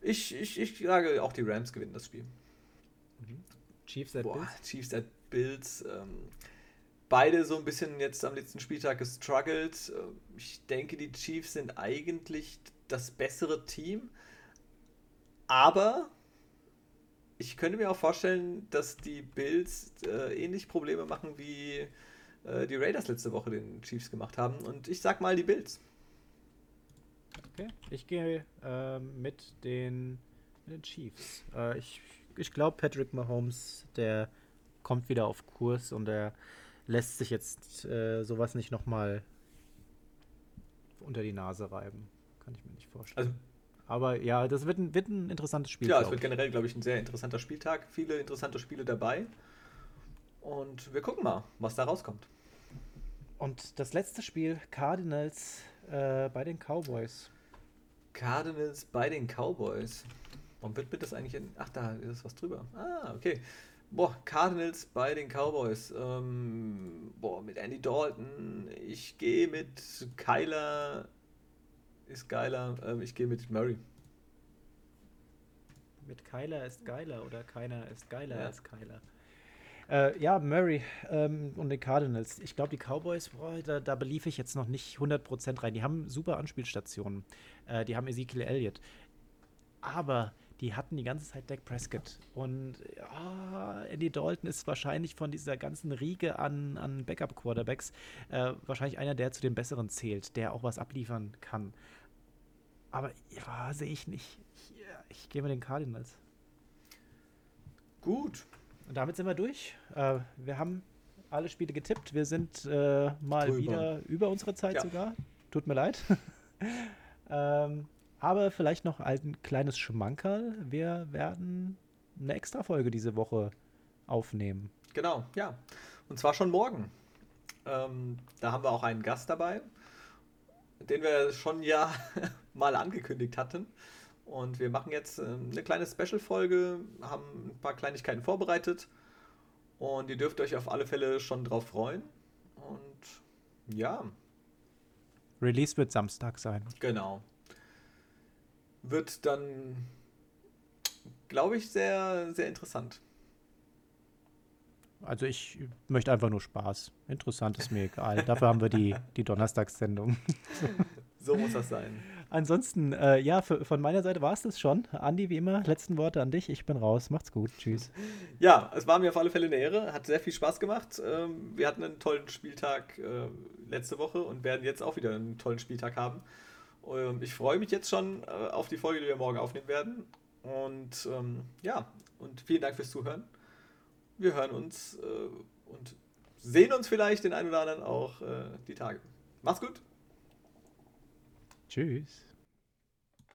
B: Ich, ich, ich sage, auch die Rams gewinnen das Spiel.
C: Chiefs at
B: Boah,
C: Bills.
B: Chiefs at Bills. Ähm, beide so ein bisschen jetzt am letzten Spieltag gestruggelt. Ähm, Ich denke, die Chiefs sind eigentlich das bessere Team. Aber ich könnte mir auch vorstellen, dass die Bills äh, ähnlich Probleme machen, wie äh, die Raiders letzte Woche den Chiefs gemacht haben. Und ich sag mal die Bills.
C: Okay. Ich gehe ähm, mit, den, mit den Chiefs. Äh, ich ich glaube, Patrick Mahomes, der kommt wieder auf Kurs und der lässt sich jetzt äh, sowas nicht nochmal unter die Nase reiben. Kann ich mir nicht vorstellen.
B: Also
C: Aber ja, das wird ein, wird ein interessantes Spiel.
B: ja, es wird generell, glaube ich, ein sehr interessanter Spieltag. Viele interessante Spiele dabei. Und wir gucken mal, was da rauskommt.
C: Und das letzte Spiel, Cardinals äh, bei den Cowboys.
B: Cardinals bei den Cowboys. Warum wird mir das eigentlich in. Ach, da ist was drüber. Ah, okay. Boah, Cardinals bei den Cowboys. Ähm, boah, mit Andy Dalton. Ich gehe mit Kyler. Ist geiler. Ähm, ich gehe mit Murray.
C: Mit Kyler ist geiler oder keiner ist geiler
B: Ja.
C: als Kyler. Äh, ja, Murray ähm, und die Cardinals. Ich glaube, die Cowboys, boah, da, da belief ich jetzt noch nicht 100% rein. Die haben super Anspielstationen. Äh, die haben Ezekiel Elliott. Aber die hatten die ganze Zeit Dak Prescott. Und ja, Andy Dalton ist wahrscheinlich von dieser ganzen Riege an, an Backup-Quarterbacks äh, wahrscheinlich einer, der zu den Besseren zählt, der auch was abliefern kann. Aber ja, sehe ich nicht. Ich, ich gehe mit den Cardinals.
B: Gut.
C: Und damit sind wir durch. Äh, wir haben alle Spiele getippt. Wir sind äh, mal
B: Drüber.
C: wieder über unsere Zeit
B: Ja.
C: sogar. Tut mir leid. [LAUGHS] ähm, aber vielleicht noch ein kleines Schmankerl. Wir werden eine extra Folge diese Woche aufnehmen.
B: Genau, ja. Und zwar schon morgen. Ähm, da haben wir auch einen Gast dabei, den wir schon ja [LAUGHS] mal angekündigt hatten. Und wir machen jetzt ähm, eine kleine Special-Folge, haben ein paar Kleinigkeiten vorbereitet. Und ihr dürft euch auf alle Fälle schon drauf freuen. Und ja,
C: Release wird Samstag sein.
B: genau. Wird dann, glaube ich, sehr, sehr interessant.
C: Also ich möchte einfach nur Spaß. Interessant ist mir egal. Dafür haben wir die, die Donnerstagssendung.
B: So muss das sein.
C: Ansonsten, äh, ja, für, von meiner Seite war es das schon. Andi, wie immer, letzten Worte an dich. Ich bin raus. Macht's gut. Tschüss.
B: Ja, es war mir auf alle Fälle eine Ehre. Hat sehr viel Spaß gemacht. Ähm, Wir hatten einen tollen Spieltag äh, letzte Woche und werden jetzt auch wieder einen tollen Spieltag haben. Ähm, Ich freue mich jetzt schon äh, auf die Folge, die wir morgen aufnehmen werden. Und ähm, ja, und vielen Dank fürs Zuhören. Wir hören uns äh, und sehen uns vielleicht den einen oder anderen auch äh, die Tage. Macht's gut.
C: Tschüss.